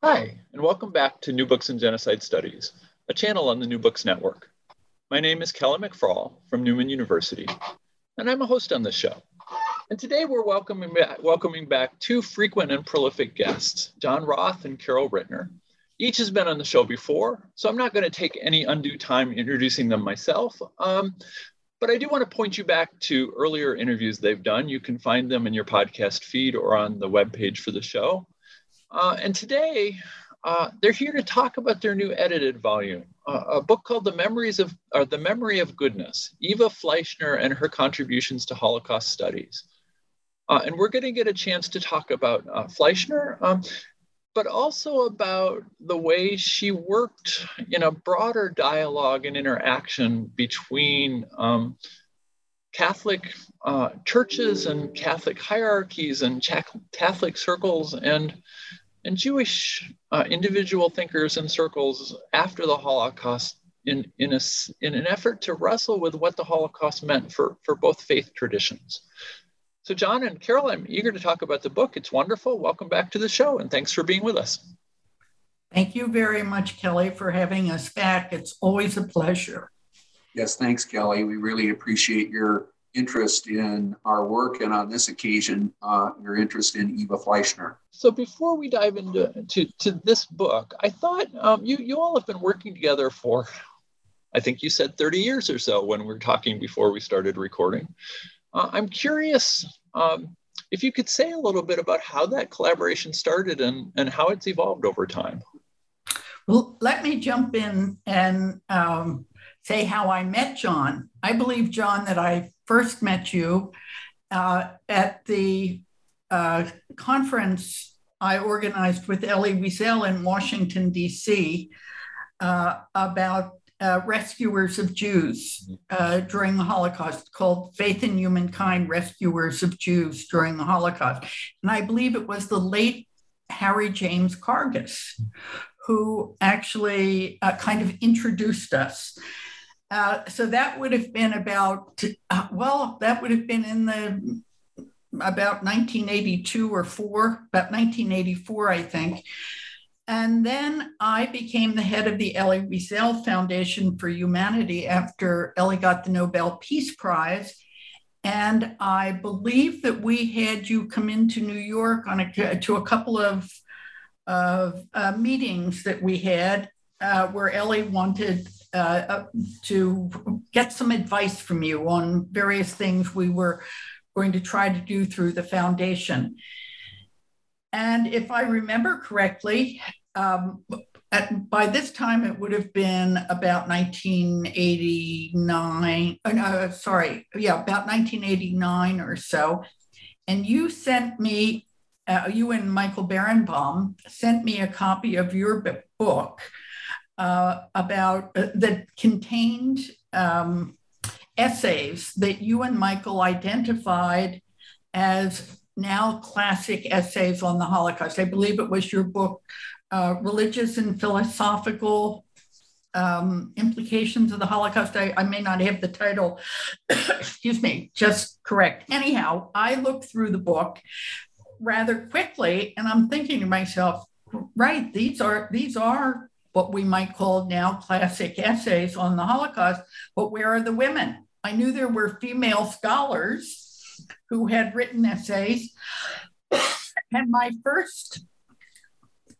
Hi, and welcome back to New Books in Genocide Studies, a channel on the New Books Network. My name is Kelly McFall from Newman University, and I'm a host on this show. And today we're welcoming back, welcoming back two frequent and prolific guests, John Roth and Carol Rittner. Each has been on the show before, so I'm not going to take any undue time introducing them myself. Um, but I do want to point you back to earlier interviews they've done. You can find them in your podcast feed or on the webpage for the show. Uh, and today, uh, they're here to talk about their new edited volume, uh, a book called "The Memories of or The Memory of Goodness: Eva Fleischner and Her Contributions to Holocaust Studies." Uh, and we're going to get a chance to talk about uh, Fleischner, um, but also about the way she worked in a broader dialogue and interaction between. Um, Catholic uh, churches and Catholic hierarchies and Catholic circles and and Jewish uh, individual thinkers and circles after the Holocaust in, in, a, in an effort to wrestle with what the Holocaust meant for, for both faith traditions. So, John and Carol, I'm eager to talk about the book. It's wonderful. Welcome back to the show, and thanks for being with us. Thank you very much, Kelly, for having us back. It's always a pleasure. Yes, thanks, Kelly. We really appreciate your interest in our work and on this occasion, uh, your interest in Eva Fleischner. So before we dive into to, to this book, I thought um, you, you all have been working together for, I think you said 30 years or so when we were talking before we started recording. Uh, I'm curious um, if you could say a little bit about how that collaboration started and, and how it's evolved over time. Well, let me jump in and um, say how I met John. I believe, John, that I first met you uh, at the uh, conference I organized with Elie Wiesel in Washington, D.C., uh, about uh, rescuers of Jews uh, during the Holocaust, called Faith in Humankind Rescuers of Jews During the Holocaust. And I believe it was the late Harry James Cargas who actually uh, kind of introduced us. Uh, so that would have been about, uh, well, that would have been in the about 1982 or four, about 1984, I think. And then I became the head of the Elie Wiesel Foundation for Humanity after Elie got the Nobel Peace Prize. And I believe that we had you come into New York on a, to a couple of, of uh, meetings that we had uh, where Elie wanted uh, to get some advice from you on various things we were going to try to do through the foundation. And if I remember correctly, um, at, by this time it would have been about 1989. Uh, sorry, yeah, about 1989 or so. And you sent me, uh, you and Michael Berenbaum sent me a copy of your book uh, about uh, that contained um, essays that you and Michael identified as now classic essays on the Holocaust. I believe it was your book, uh, Religious and Philosophical um, Implications of the Holocaust. I, I may not have the title, excuse me, just correct. Anyhow, I looked through the book rather quickly and I'm thinking to myself, right, these are these are what we might call now classic essays on the Holocaust, but where are the women? I knew there were female scholars who had written essays. and my first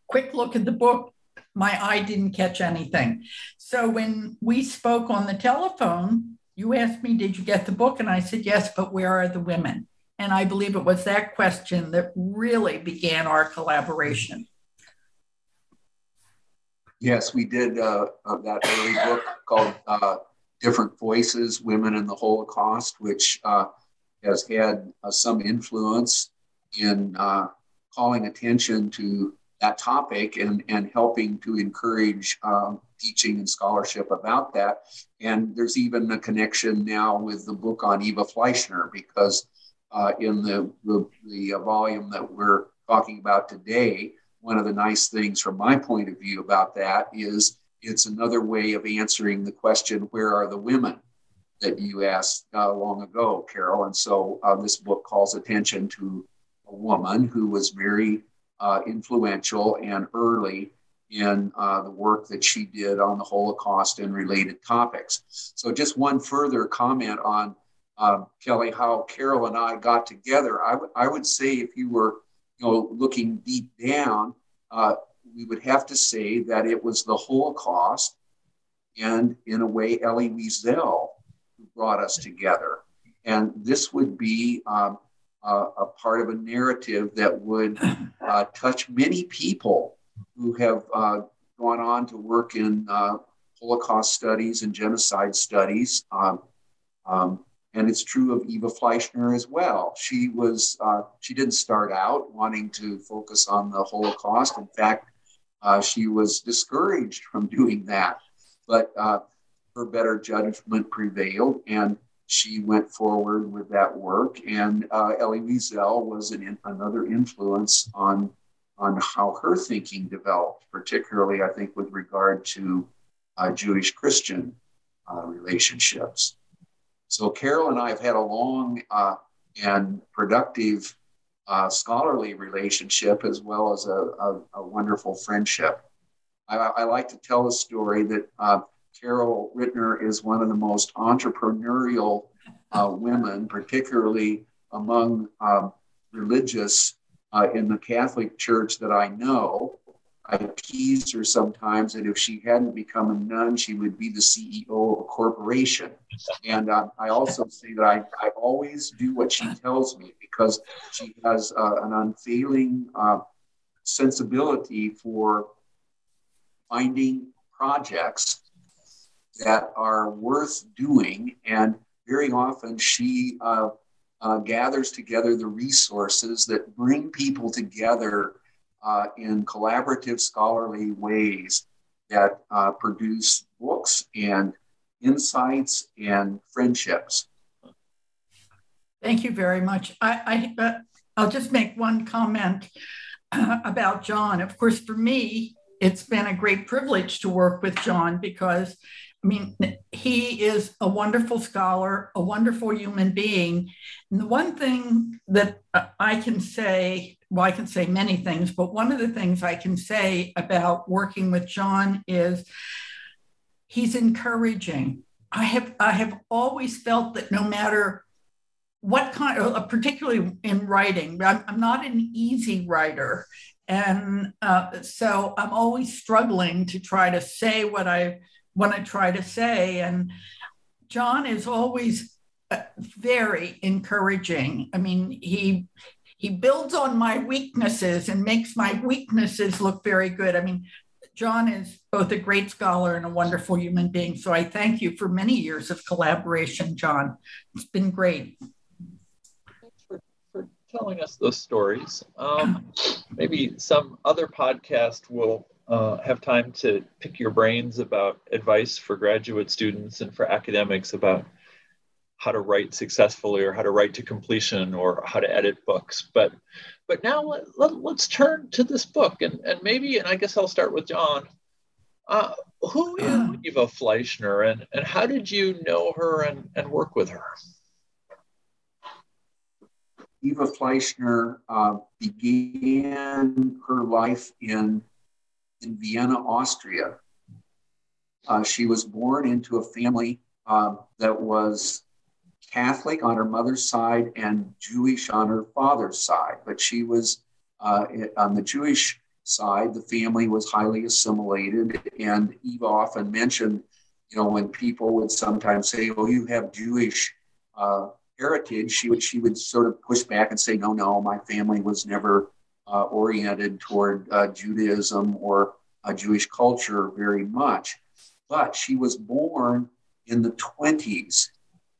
quick look at the book, my eye didn't catch anything. So when we spoke on the telephone, you asked me, Did you get the book? And I said, Yes, but where are the women? And I believe it was that question that really began our collaboration. Yes, we did uh, that early book called uh, Different Voices Women in the Holocaust, which uh, has had uh, some influence in uh, calling attention to that topic and, and helping to encourage um, teaching and scholarship about that. And there's even a connection now with the book on Eva Fleischner because uh, in the, the, the volume that we're talking about today, one of the nice things from my point of view about that is it's another way of answering the question, where are the women? That you asked uh, long ago, Carol. And so uh, this book calls attention to a woman who was very uh, influential and early in uh, the work that she did on the Holocaust and related topics. So, just one further comment on uh, Kelly, how Carol and I got together. I, w- I would say if you were, you know, looking deep down, uh, we would have to say that it was the Holocaust and, in a way, Elie Wiesel who brought us together. And this would be um, uh, a part of a narrative that would uh, touch many people who have uh, gone on to work in uh, Holocaust studies and genocide studies. Um, um, and it's true of Eva Fleischner as well. She was uh, she didn't start out wanting to focus on the Holocaust. In fact, uh, she was discouraged from doing that, but her better judgment prevailed, and she went forward with that work. And uh, Elie Wiesel was an, another influence on, on how her thinking developed, particularly, I think, with regard to uh, Jewish Christian uh, relationships. So, Carol and I have had a long uh, and productive uh, scholarly relationship as well as a, a, a wonderful friendship. I, I, like to tell a story that uh, Carol Rittner is one of the most entrepreneurial uh, women, particularly among um, religious uh, in the Catholic Church that I know. I teased her sometimes that if she hadn't become a nun, she would be the CEO of a corporation. And uh, I also say that I, I always do what she tells me because she has uh, an unfailing uh, sensibility for finding projects that are worth doing. And very often she uh, uh, gathers together the resources that bring people together uh, in collaborative scholarly ways that uh, produce books and insights and friendships. Thank you very much. I, I, uh, I'll just make one comment about John. Of course, for me, it's been a great privilege to work with John because I mean, he is a wonderful scholar, a wonderful human being. And the one thing that I can say, well, I can say many things, but one of the things I can say about working with John is he's encouraging. I have I have always felt that no matter what kind uh, particularly in writing, I'm, I'm not an easy writer. And uh, so I'm always struggling to try to say what I want to try to say. And John is always uh, very encouraging. I mean, he he builds on my weaknesses and makes my weaknesses look very good. I mean, John is both a great scholar and a wonderful human being. So I thank you for many years of collaboration, John. It's been great. Thanks for, for telling us those stories. Um, maybe some other podcast will uh, have time to pick your brains about advice for graduate students and for academics about how to write successfully or how to write to completion or how to edit books. But but now let, let, us turn to this book and, and maybe and i guess i'll start with john. Uh, who is eva fleischner and, and how did you know her and, and work with her? Eva fleischner uh, began her life in in Vienna, Austria. Uh, she was born into a family uh, that was Catholic on her mother's side and Jewish on her father's side. But she was uh, on the Jewish side, the family was highly assimilated. And Eva often mentioned, you know, when people would sometimes say, "Oh, you have Jewish uh, heritage," she would she would sort of push back and say, "No, no, my family was never uh, oriented toward uh, Judaism or Jewish culture very much. But she was born in the 20s,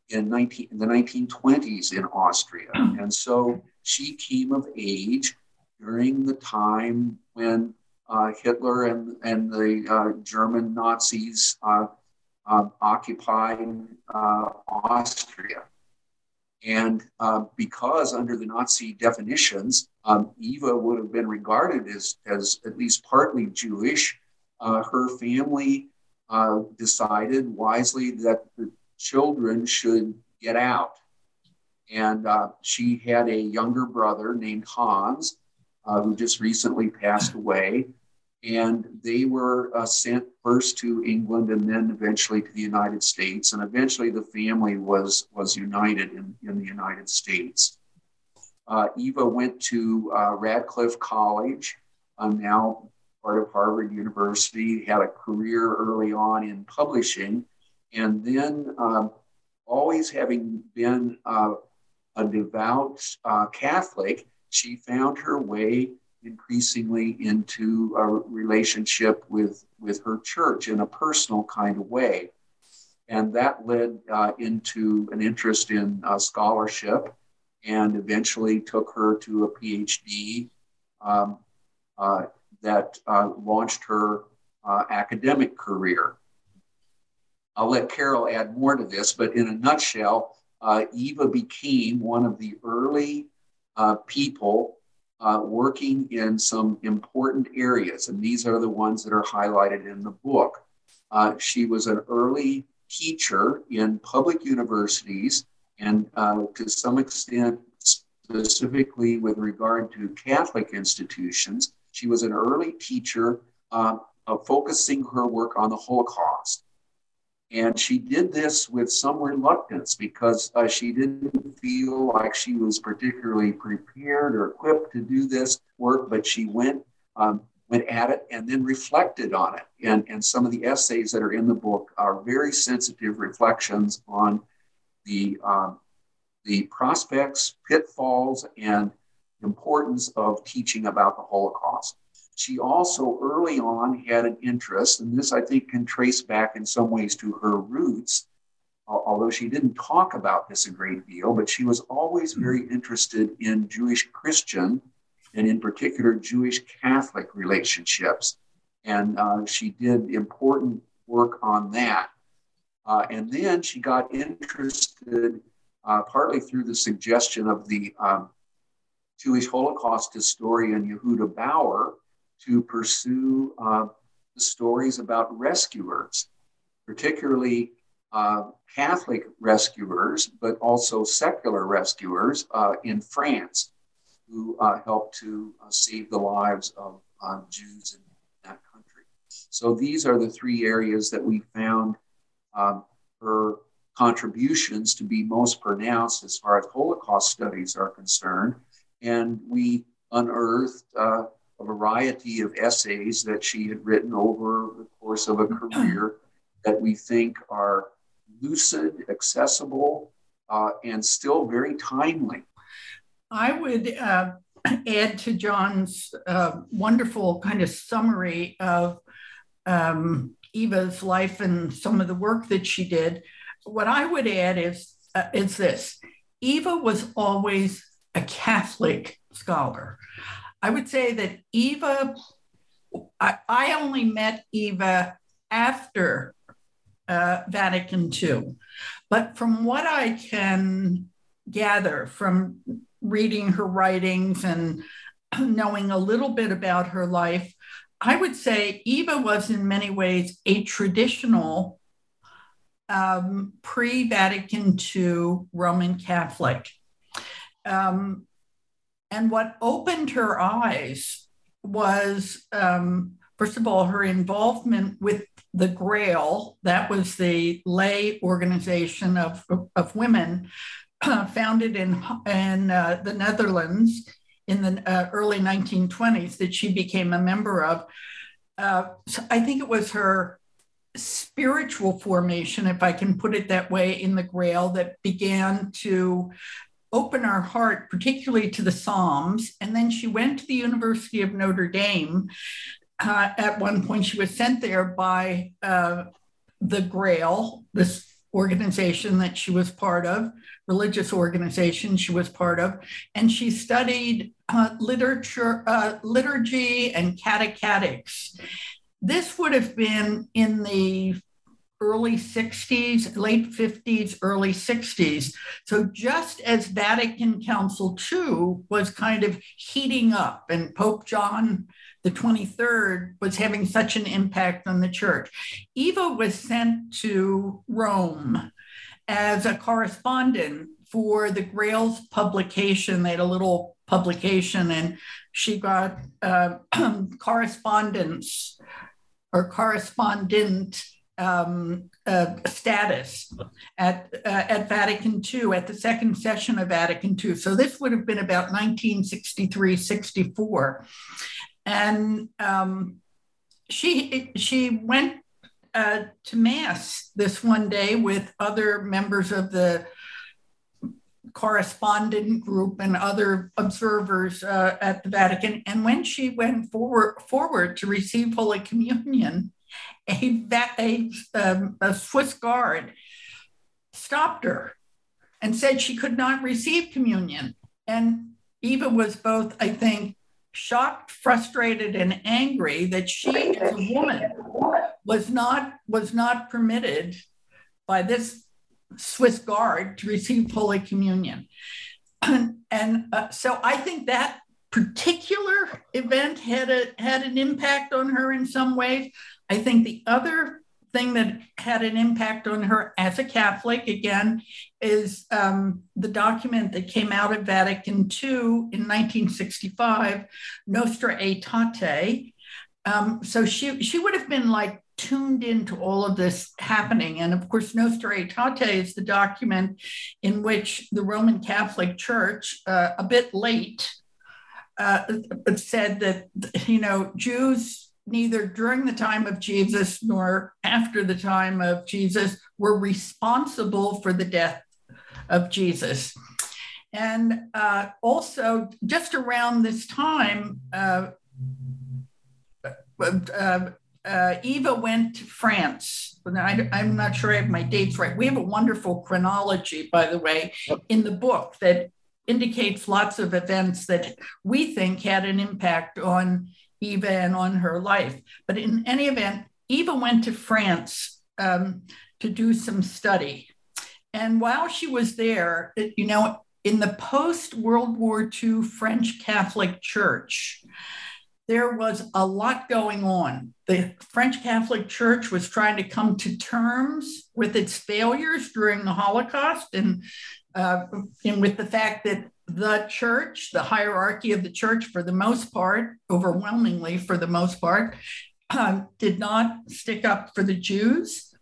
in, 19, in the 1920s in Austria. And so she came of age during the time when uh, Hitler and, and the uh, German Nazis uh, um, occupied uh, Austria. And uh, because under the Nazi definitions, um, Eva would have been regarded as, as at least partly Jewish, uh, her family decided wisely that the children should get out. And she had a younger brother named Hans, who just recently passed away and they were uh, sent first to England and then eventually to the United States. And eventually, the family was was united in, in the United States. Uh, Eva went to uh, Radcliffe College, uh, now part of Harvard University. Had a career early on in publishing, and then um, always having been uh, a devout uh, Catholic, she found her way increasingly into a relationship with, with her church in a personal kind of way. And that led uh, into an interest in uh, scholarship and eventually took her to a PhD um, uh, that uh, launched her academic career. I'll let Carol add more to this, but in a nutshell, uh, Eva became one of the early people uh, working in some important areas, and these are the ones that are highlighted in the book. Uh, she was an early teacher in public universities, and uh, to some extent, specifically with regard to Catholic institutions, she was an early teacher uh, focusing her work on the Holocaust. And she did this with some reluctance because uh, she didn't feel like she was particularly prepared or equipped to do this work, but she went um, went at it and then reflected on it. And, and some of the essays that are in the book are very sensitive reflections on the, um, the prospects, pitfalls, and importance of teaching about the Holocaust. She also early on had an interest, and this I think can trace back in some ways to her roots, although she didn't talk about this a great deal, but she was always hmm. very interested in Jewish Christian and in particular Jewish Catholic relationships. And uh, she did important work on that. Uh, and then she got interested, uh, partly through the suggestion of the um, Jewish Holocaust historian Yehuda Bauer, to pursue uh, the stories about rescuers, particularly uh, Catholic rescuers, but also secular rescuers uh, in France who uh, helped to uh, save the lives of uh, Jews in that country. So these are the three areas that we found um, her contributions to be most pronounced as far as Holocaust studies are concerned. And we unearthed a variety of essays that she had written over the course of a career that we think are lucid, accessible, uh, and still very timely. I would uh, add to John's uh, wonderful kind of summary of um, Eva's life and some of the work that she did. What I would add is uh, is this: Eva was always a Catholic scholar. I would say that Eva, I, I only met Eva after uh, Vatican II. But from what I can gather from reading her writings and knowing a little bit about her life, I would say Eva was in many ways a traditional um, pre Vatican II Roman Catholic. Um, and what opened her eyes was, um, first of all, her involvement with the Grail, that was the lay organization of, of women uh, founded in, in uh, the Netherlands in the uh, early 1920s that she became a member of. Uh, so I think it was her spiritual formation, if I can put it that way, in the Grail that began to open our heart, particularly to the Psalms. And then she went to the University of Notre Dame. Uh, at one point, she was sent there by uh, the Grail, this organization that she was part of, religious organization she was part of, and she studied uh, literature, uh, liturgy, and catechetics. This would have been in the early 60s, late 50s, early 60s. So just as Vatican Council II was kind of heating up and Pope John the 23rd was having such an impact on the church. Eva was sent to Rome as a correspondent for the Grails publication. They had a little publication and she got uh, correspondence or correspondent um, uh, status at uh, at Vatican II at the second session of Vatican II. So this would have been about 1963, 64, and um, she she went uh, to mass this one day with other members of the correspondent group and other observers uh, at the Vatican. And when she went forward forward to receive Holy Communion, a, a, um, a Swiss guard stopped her and said she could not receive communion. And Eva was both, I think, shocked, frustrated, and angry that she, as a woman, was not was not permitted by this Swiss guard to receive Holy Communion. And, and uh, so I think that particular event had a had an impact on her in some ways. I think the other thing that had an impact on her as a Catholic, again, is um, the document that came out of Vatican II in 1965, Nostra Aetate. Um, so she, she would have been like tuned into all of this happening. And of course, Nostra Aetate is the document in which the Roman Catholic Church, uh, a bit late, uh, said that, you know, Jews neither during the time of Jesus nor after the time of Jesus were responsible for the death of Jesus. And uh, also, just around this time, uh, uh, uh Eva went to France. I, am not sure I have my dates right. We have a wonderful chronology, by the way, in the book that indicates lots of events that we think had an impact on Eva and on her life. But in any event, Eva went to France um, to do some study. And while she was there, it, you know, in the post World War II French Catholic Church, there was a lot going on. The French Catholic Church was trying to come to terms with its failures during the Holocaust and, uh, and with the fact that the church, the hierarchy of the church, for the most part, overwhelmingly for the most part, um, did not stick up for the Jews.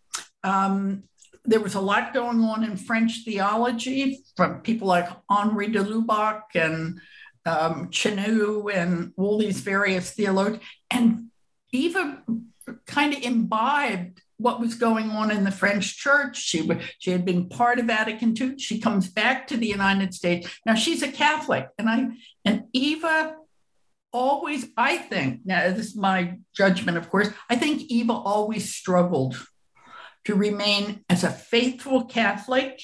Um, there was a lot going on in French theology from people like Henri de Lubac and um, Chenu and all these various theologians. And Eva kind of imbibed what was going on in the French church. She, she had been part of Vatican II. She comes back to the United States. Now she's a Catholic. And I and Eva always, I think, now this is my judgment, of course, I think Eva always struggled to remain as a faithful Catholic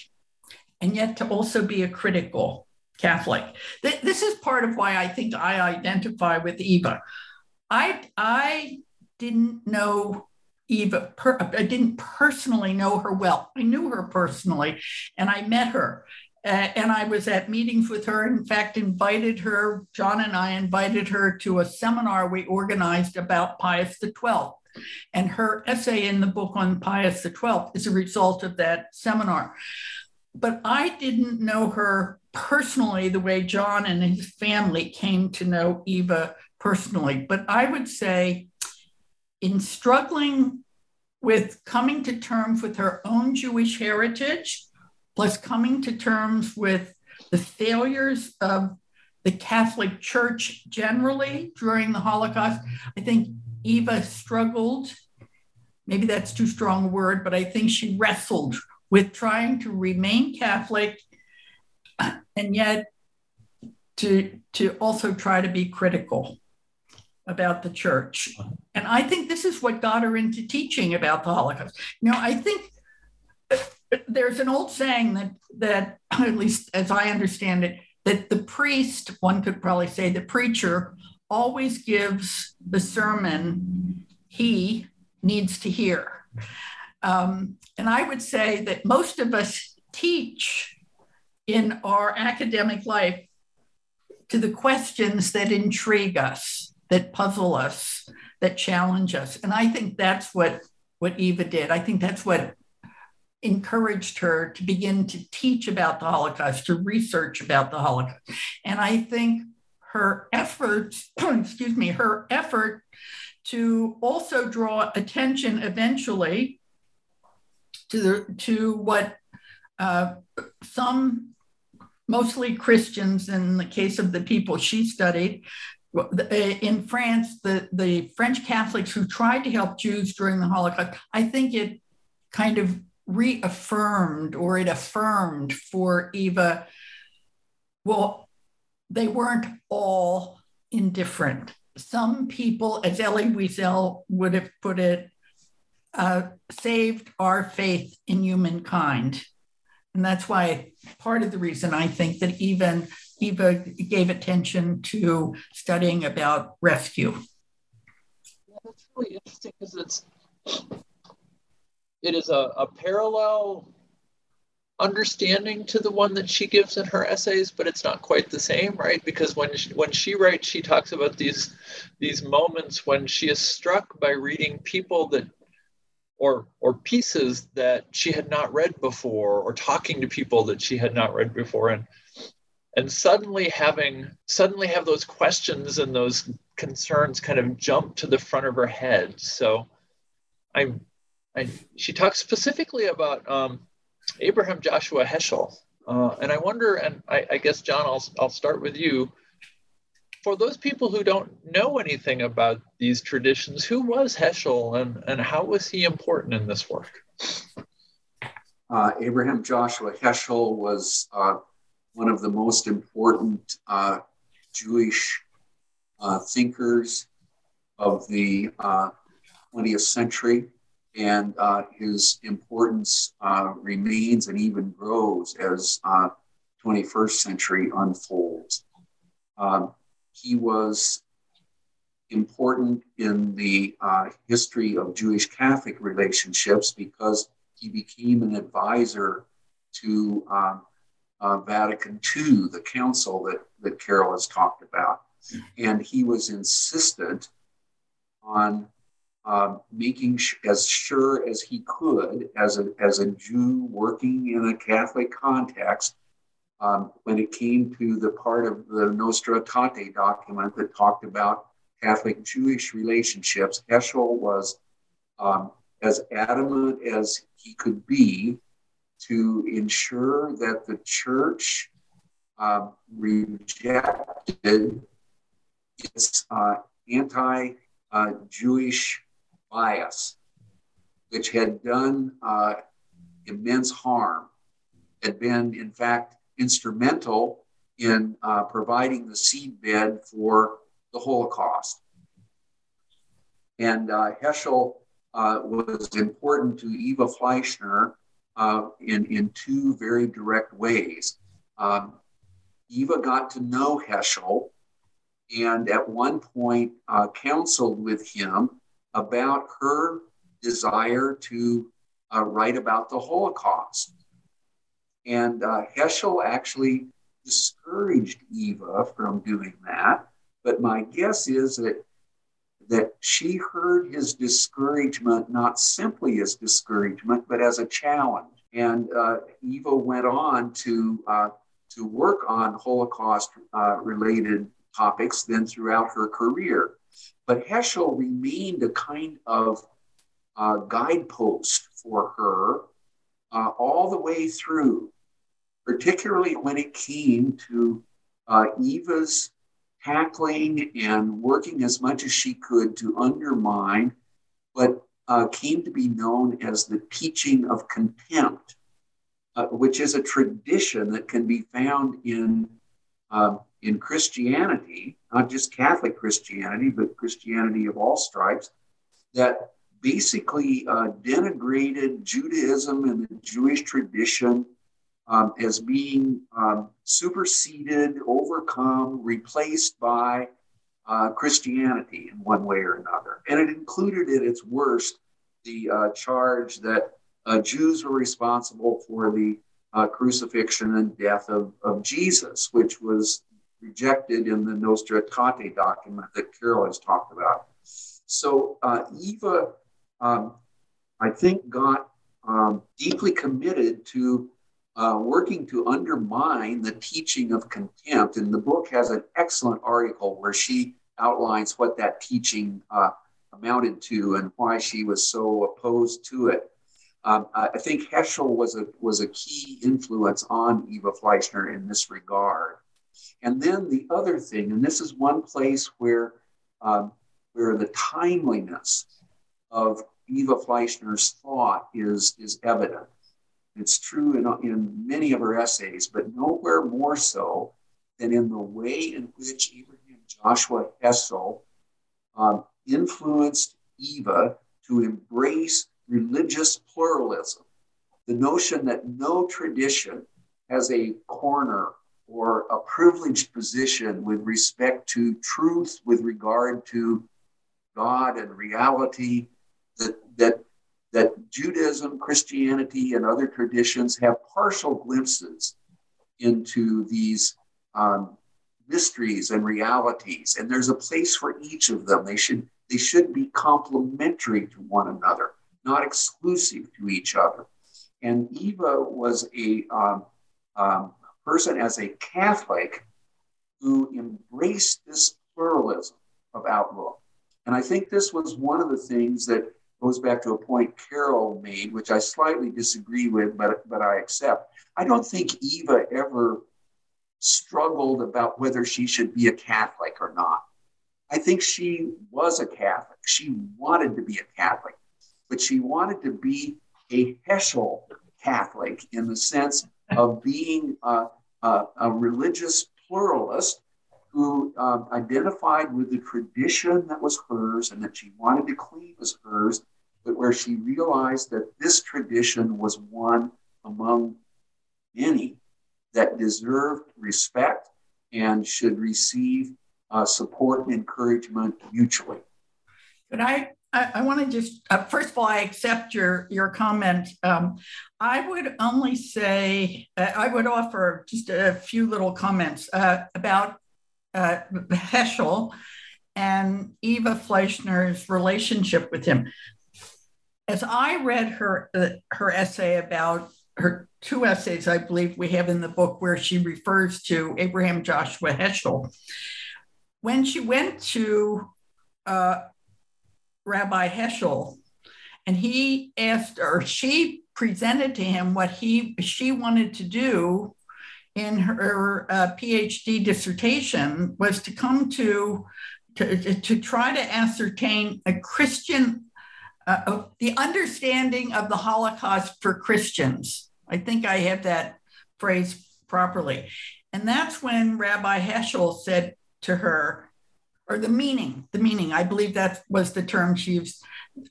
and yet to also be a critical Catholic. This is part of why I think I identify with Eva. I, I didn't know Eva, per, I didn't personally know her well. I knew her personally, and I met her. Uh, and I was at meetings with her. In fact, invited her, John and I invited her to a seminar we organized about Pius XII. And her essay in the book on Pius XII is a result of that seminar. But I didn't know her personally the way John and his family came to know Eva personally. But I would say in struggling with coming to terms with her own Jewish heritage, plus coming to terms with the failures of the Catholic Church generally during the Holocaust, I think Eva struggled. Maybe that's too strong a word, but I think she wrestled with trying to remain Catholic and yet to, to also try to be critical about the church. And I think this is what got her into teaching about the Holocaust. You know, I think there's an old saying that that at least as I understand it, that the priest, one could probably say the preacher, always gives the sermon he needs to hear. Um, and I would say that most of us teach in our academic life to the questions that intrigue us, that puzzle us, that challenge us. And I think that's what, what Eva did. I think that's what encouraged her to begin to teach about the Holocaust, to research about the Holocaust. And I think her efforts, excuse me, her effort to also draw attention eventually to the to what uh, some mostly Christians in the case of the people she studied in France, the, the French Catholics who tried to help Jews during the Holocaust, I think it kind of reaffirmed or it affirmed for Eva, well, they weren't all indifferent. Some people, as Elie Wiesel would have put it, uh, saved our faith in humankind. And that's why part of the reason I think that even Eva gave attention to studying about rescue. Yeah, that's really interesting because it's it is a, a parallel understanding to the one that she gives in her essays, but it's not quite the same, right? Because when she, when she writes, she talks about these these moments when she is struck by reading people that or or pieces that she had not read before, or talking to people that she had not read before, and and suddenly having suddenly have those questions and those concerns kind of jump to the front of her head. So I'm and she talks specifically about um, Abraham Joshua Heschel. Uh, and I wonder, and I, I, guess, John, I'll, I'll start with you. For those people who don't know anything about these traditions, who was Heschel and, and how was he important in this work? Uh, Abraham Joshua Heschel was uh, one of the most important uh, Jewish uh, thinkers of the 20th uh, century and uh, his importance uh, remains and even grows as uh, 21st century unfolds. Um, he was important in the history of Jewish Catholic relationships because he became an advisor to um, uh, Vatican II, the council that, that Carol has talked about. And he was insistent on um, making sh- as sure as he could, as a, as a Jew working in a Catholic context, um, when it came to the part of the Nostra Aetate document that talked about Catholic Jewish relationships, Heschel was um, as adamant as he could be to ensure that the church uh, rejected its uh, anti uh, Jewish bias, which had done uh, immense harm, had been, in fact, instrumental in uh, providing the seedbed for the Holocaust. And uh, Heschel was important to Eva Fleischner uh, in, in two very direct ways. Um, Eva got to know Heschel and at one point uh, counseled with him about her desire to uh, write about the Holocaust. And uh, Heschel actually discouraged Eva from doing that. But my guess is that that she heard his discouragement not simply as discouragement, but as a challenge. And uh, Eva went on to uh, to work on Holocaust uh, related topics then throughout her career. But Heschel remained a kind of uh, guidepost for her uh, all the way through, particularly when it came to uh, Eva's tackling and working as much as she could to undermine what uh, came to be known as the teaching of contempt, uh, which is a tradition that can be found in um, in Christianity, not just Catholic Christianity, but Christianity of all stripes, that basically uh, denigrated Judaism and the Jewish tradition um, as being um, superseded, overcome, replaced by uh, Christianity in one way or another. And it included at its worst the uh, charge that uh, Jews were responsible for the uh, crucifixion and death of, of Jesus, which was rejected in the Nostra Aetate document that Carol has talked about. So uh, Eva, um, I think, got um, deeply committed to uh, working to undermine the teaching of contempt. And the book has an excellent article where she outlines what that teaching uh, amounted to and why she was so opposed to it. Um, I think Heschel was a was a key influence on Eva Fleischner in this regard. And then the other thing, and this is one place where um, where the timeliness of Eva Fleischner's thought is is evident. It's true in, in many of her essays, but nowhere more so than in the way in which Abraham Joshua Heschel um, influenced Eva to embrace religious pluralism. The notion that no tradition has a corner or a privileged position with respect to truth, with regard to God and reality, that, that that Judaism, Christianity, and other traditions have partial glimpses into these um, mysteries and realities, and there's a place for each of them. They should they should be complementary to one another, not exclusive to each other. And Eva was a um, um, person as a Catholic who embraced this pluralism of outlook. And I think this was one of the things that goes back to a point Carol made, which I slightly disagree with, but, but I accept. I don't think Eva ever struggled about whether she should be a Catholic or not. I think she was a Catholic. She wanted to be a Catholic, but she wanted to be a Heschel Catholic in the sense of being a, a, a religious pluralist who um, identified with the tradition that was hers and that she wanted to claim as hers, but where she realized that this tradition was one among many that deserved respect and should receive uh, support and encouragement mutually. But I, I, I want to just uh, first of all, I accept your your comment. Um, I would only say uh, I would offer just a few little comments uh, about uh, Heschel and Eva Fleischner's relationship with him. As I read her uh, her essay about her two essays, I believe we have in the book where she refers to Abraham Joshua Heschel. When she went to uh, Rabbi Heschel, and he asked, or she presented to him what he she wanted to do in her uh, PhD dissertation was to come to, to, to try to ascertain a Christian, uh, uh, the understanding of the Holocaust for Christians. I think I have that phrase properly. And that's when Rabbi Heschel said to her, or the meaning, the meaning, I believe that was the term she used,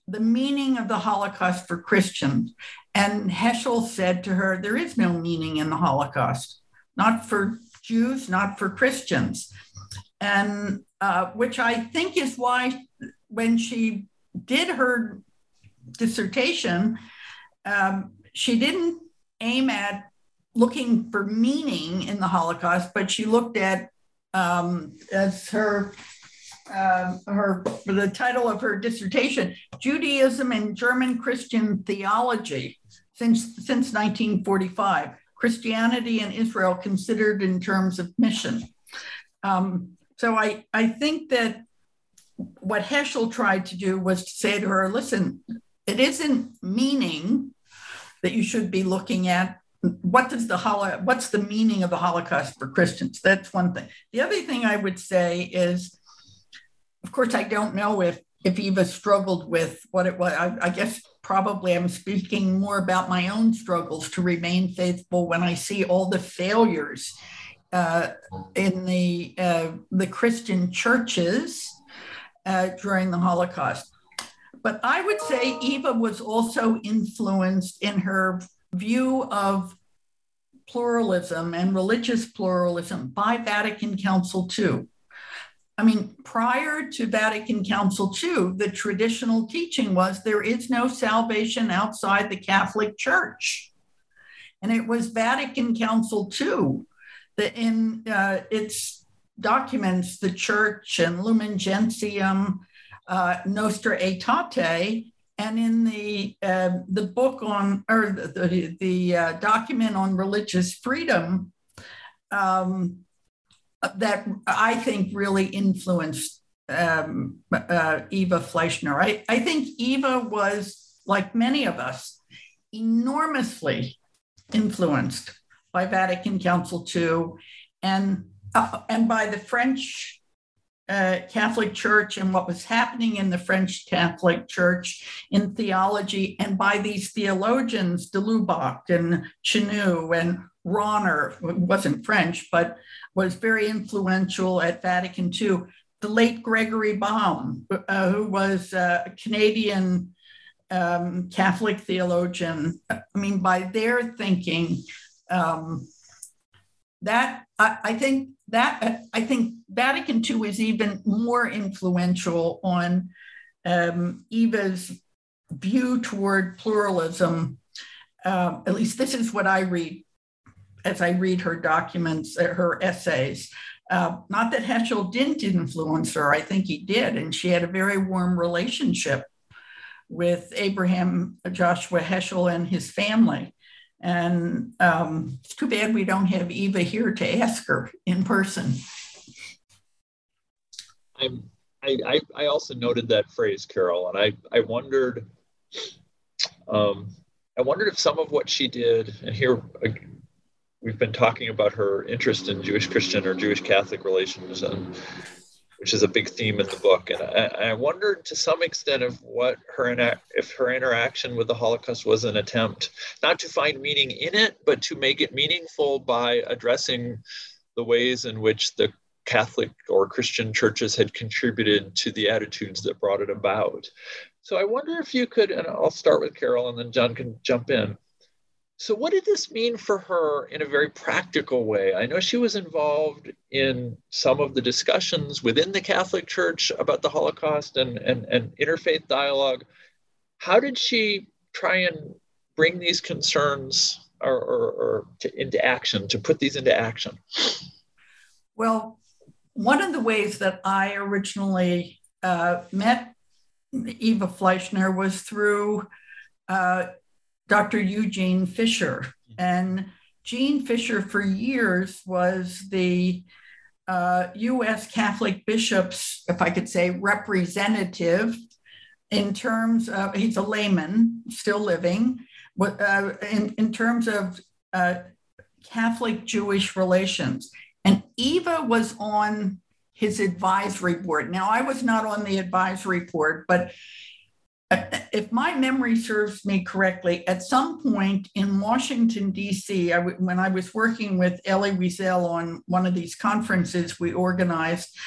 the meaning of the Holocaust for Christians. And Heschel said to her, There is no meaning in the Holocaust not for Jews, not for Christians. And uh, which I think is why when she did her dissertation, um, she didn't aim at looking for meaning in the Holocaust, but she looked at um, as her uh, her the title of her dissertation, Judaism and German Christian Theology since since 1945. Christianity and Israel considered in terms of mission. Um, so I, I think that what Heschel tried to do was to say to her, listen, it isn't meaning that you should be looking at what does the holo- what's the meaning of the Holocaust for Christians? That's one thing. The other thing I would say is, of course, I don't know if if Eva struggled with what it was. I, I guess probably I'm speaking more about my own struggles to remain faithful when I see all the failures uh, in the uh, the Christian churches uh, during the Holocaust. But I would say Eva was also influenced in her view of pluralism and religious pluralism by Vatican Council II. I mean, prior to Vatican Council II, the traditional teaching was there is no salvation outside the Catholic Church. And it was Vatican Council II that in uh, its documents, the church and Lumen Gentium, uh, Nostra Aetate, and in the uh, the book on or the the, the uh, document on religious freedom um, that I think really influenced um, uh, Eva Fleischner. I, I think Eva was like many of us enormously influenced by Vatican Council II and uh, and by the French uh, Catholic Church and what was happening in the French Catholic Church in theology, and by these theologians, de Lubac and Chenu and Rahner, wasn't French, but was very influential at Vatican II. The late Gregory Baum, uh, who was a Canadian um, Catholic theologian, I mean, by their thinking, um, that I, I, think that I think Vatican II is even more influential on um, Eva's view toward pluralism. Uh, at least this is what I read as I read her documents, uh, her essays. Uh, not that Heschel didn't influence her, I think he did. And she had a very warm relationship with Abraham Joshua Heschel and his family. And um, it's too bad we don't have Eva here to ask her in person. I'm, I, I also noted that phrase, Carol, and I, I wondered, um, I wondered if some of what she did, and here we've been talking about her interest in Jewish Christian or Jewish Catholic relations, and which is a big theme in the book. And I, I wondered to some extent if what her if her interaction with the Holocaust was an attempt not to find meaning in it, but to make it meaningful by addressing the ways in which the Catholic or Christian churches had contributed to the attitudes that brought it about. So I wonder if you could, and I'll start with Carol and then John can jump in. So, what did this mean for her in a very practical way? I know she was involved in some of the discussions within the Catholic Church about the Holocaust and, and, and interfaith dialogue. How did she try and bring these concerns or, or, or to, into action, to put these into action? Well, one of the ways that I originally uh, met Eva Fleischner was through uh, Dr. Eugene Fisher. And Gene Fisher, for years, was the uh, US Catholic bishops, if I could say, representative in terms of, he's a layman, still living, uh, in, in terms of uh, Catholic Jewish relations. And Eva was on his advisory board. Now, I was not on the advisory board, but if my memory serves me correctly, at some point in Washington, D.C., when I was working with Elie Wiesel on one of these conferences we organized,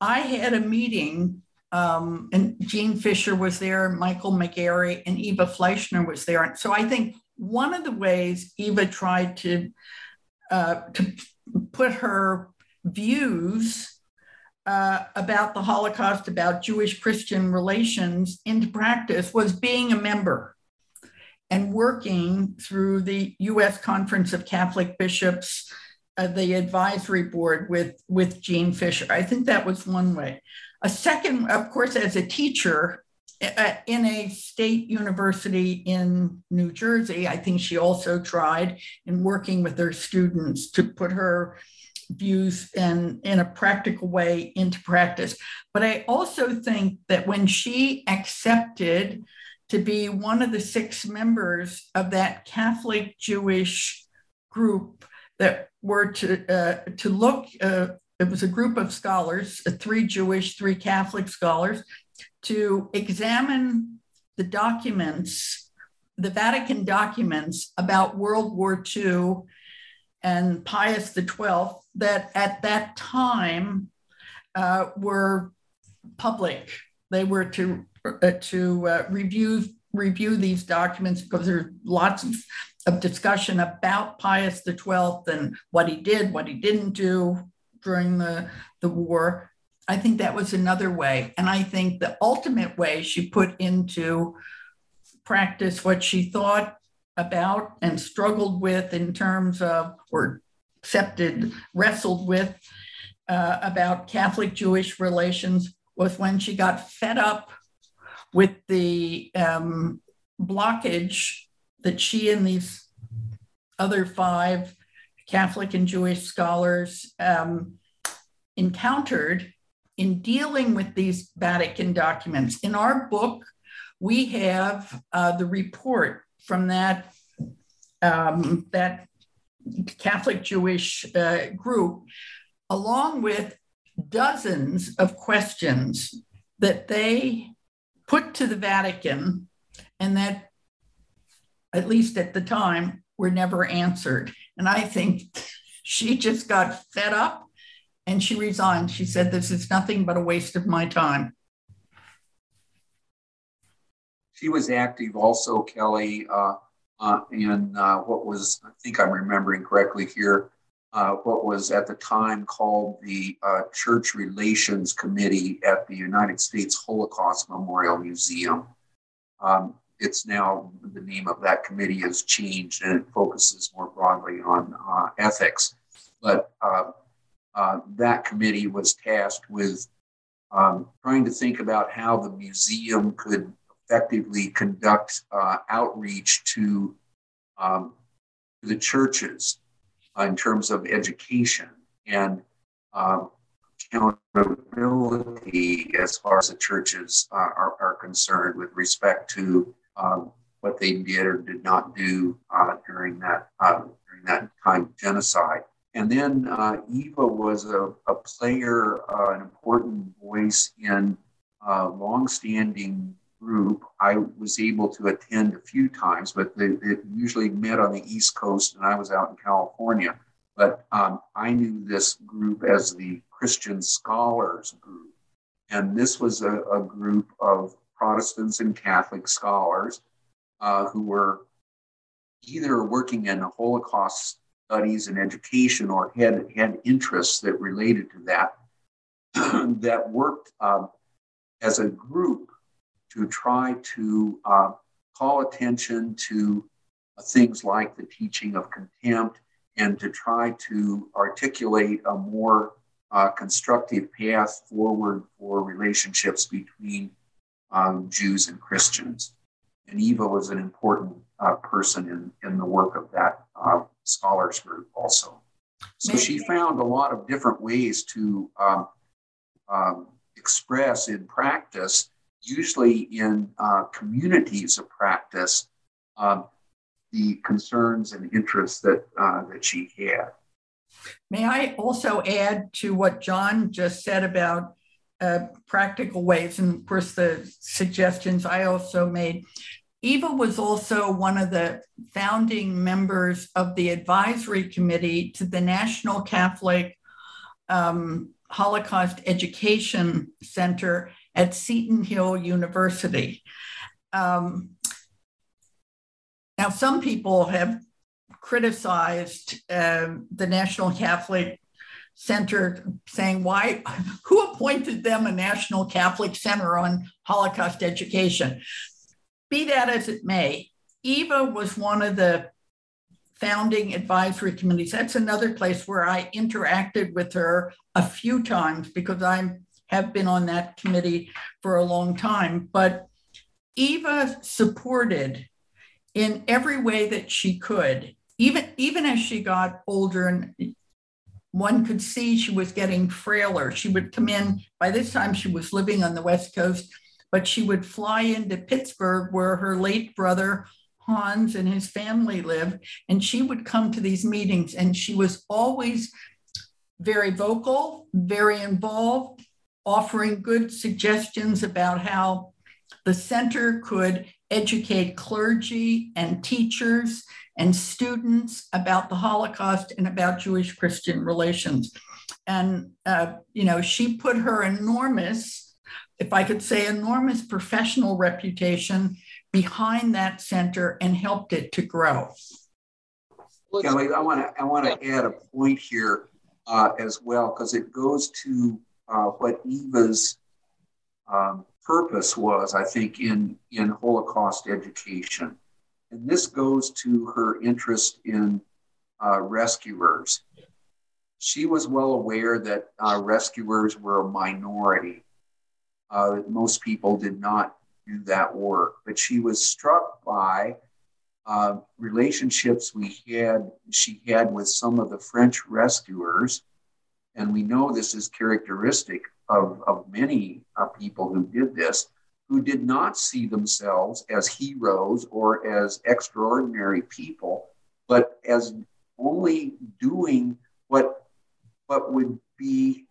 I had a meeting, um, and Gene Fisher was there, Michael McGarry, and Eva Fleischner was there. So I think one of the ways Eva tried to, uh, to put her views uh, about the Holocaust, about Jewish Christian relations into practice was being a member and working through the US Conference of Catholic Bishops, uh, the advisory board with, with Gene Fisher. I think that was one way. A second, of course, as a teacher uh, in a state university in New Jersey, I think she also tried in working with her students to put her views and in a practical way into practice. But I also think that when she accepted to be one of the six members of that Catholic Jewish group that were to uh, to look. Uh, it was a group of scholars, uh, three Jewish, three Catholic scholars, to examine the documents, the Vatican documents about World War II and Pius XII that at that time uh, were public. They were to uh, to uh, review review these documents because there's lots of, of discussion about Pius XII and what he did, what he didn't do during the, the war. I think that was another way. And I think the ultimate way she put into practice what she thought about and struggled with in terms of, or accepted, wrestled with uh, about Catholic Jewish relations was when she got fed up with the um, blockage that she and these other five Catholic and Jewish scholars um, encountered in dealing with these Vatican documents. In our book, we have uh, the report from that um, that Catholic Jewish uh, group, along with dozens of questions that they put to the Vatican and that, at least at the time, were never answered. And I think she just got fed up and she resigned. She said, This is nothing but a waste of my time. She was active also, Kelly, uh, uh, in uh, what was, I think I'm remembering correctly here, uh, what was at the time called the uh, Church Relations Committee at the United States Holocaust Memorial Museum. Um, it's now the name of that committee has changed and it focuses more broadly on uh, ethics. But that committee was tasked with um, trying to think about how the museum could effectively conduct uh, outreach to um, the churches uh, in terms of education and um, accountability as far as the churches uh, are, are, concerned with respect to um, what they did or did not do uh, during that uh, during that time of genocide. And then uh, Eva was a, a player, uh, an important voice in a longstanding group. I was able to attend a few times, but they, it usually met on the East Coast, and I was out in California. But um, I knew this group as the Christian Scholars Group. And this was a, a group of Protestants and Catholic scholars uh, who were either working in Holocaust studies and education or had, had interests that related to that, that worked um, as a group to try to uh, call attention to things like the teaching of contempt and to try to articulate a more uh, constructive path forward for relationships between um, Jews and Christians. And Eva was an important uh, person in, in the work of that uh, scholars group also. So she found a lot of different ways to um, um, express in practice, usually in uh, communities of practice, um, the concerns and interests that uh, that she had. May I also add to what John just said about uh, practical ways, and of course the suggestions I also made. Eva was also one of the founding members of the advisory committee to the National Catholic um, Holocaust Education Center at Seton Hill University. Um, now, some people have criticized uh, the National Catholic Center, saying, "Why? Who appointed them a National Catholic Center on Holocaust education?" Be that as it may, Eva was one of the founding advisory committees. That's another place where I interacted with her a few times because I have been on that committee for a long time. But Eva supported in every way that she could, even, even as she got older and one could see she was getting frailer. She would come in, by this time, she was living on the West Coast, but she would fly into Pittsburgh, where her late brother Hans and his family live, and she would come to these meetings, and she was always very vocal, very involved, offering good suggestions about how the center could educate clergy and teachers and students about the Holocaust and about Jewish Christian relations. And, uh, you know, she put her enormous if I could say, enormous professional reputation behind that center and helped it to grow. Kelly, I want to I want to add a point here uh, as well because it goes to uh, what Eva's um, purpose was, I think, in in Holocaust education, and this goes to her interest in uh, rescuers. She was well aware that uh, rescuers were a minority. Uh, most people did not do that work, but she was struck by uh, relationships we had, she had with some of the French rescuers. And we know this is characteristic of, of many uh, people who did this, who did not see themselves as heroes or as extraordinary people, but as only doing what, what would be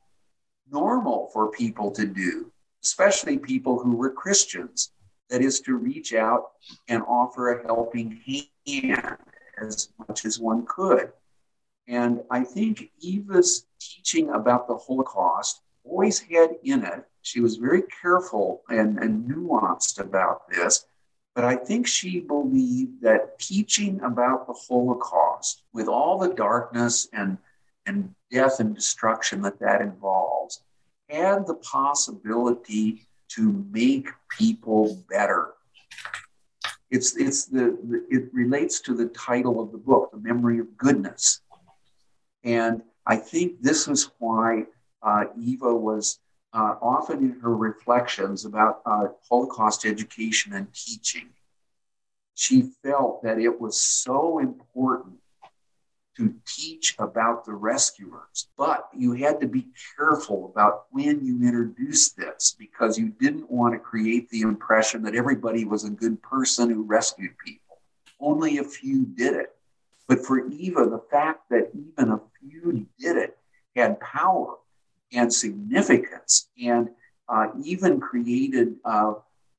normal for people to do, especially people who were Christians that is to reach out and offer a helping hand as much as one could. And I think Eva's teaching about the Holocaust always had in it, she was very careful and, and nuanced about this, but I think she believed that teaching about the Holocaust, with all the darkness and, and death and destruction that that involves, had the possibility to make people better. It's, it's the, the, it relates to the title of the book, The Memory of Goodness. And I think this is why uh, Eva was uh, often in her reflections about uh, Holocaust education and teaching. She felt that it was so important to teach about the rescuers. But you had to be careful about when you introduced this because you didn't want to create the impression that everybody was a good person who rescued people. Only a few did it. But for Eva, the fact that even a few did it had power and significance and uh, even created uh,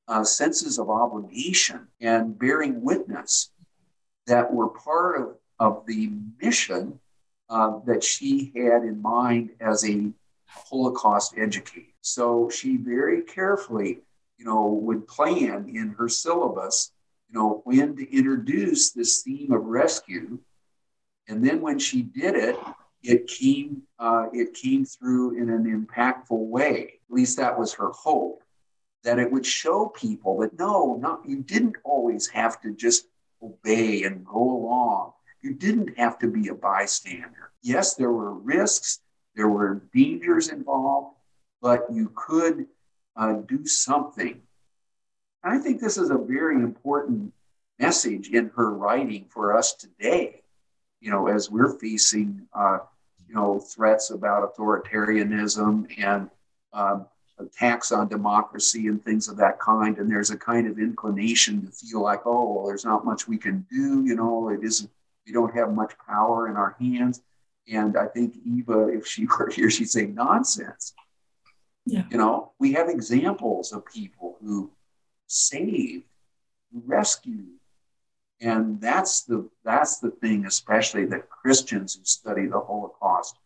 uh, senses of obligation and bearing witness that were part of of the mission uh, that she had in mind as a Holocaust educator. So she very carefully, you know, would plan in her syllabus, you know, when to introduce this theme of rescue. And then when she did it, it came uh, it came through in an impactful way. At least that was her hope, that it would show people that no, not you didn't always have to just obey and go along you didn't have to be a bystander. Yes, there were risks, there were dangers involved, but you could uh, do something. And I think this is a very important message in her writing for us today. You know, as we're facing, uh, you know, threats about authoritarianism and um, attacks on democracy and things of that kind, and there's a kind of inclination to feel like, oh, well, there's not much we can do. You know, it isn't we don't have much power in our hands. And I think Eva, if she were here, she'd say nonsense. Yeah. You know, we have examples of people who saved, rescued. And that's the that's the thing, especially that Christians who study the Holocaust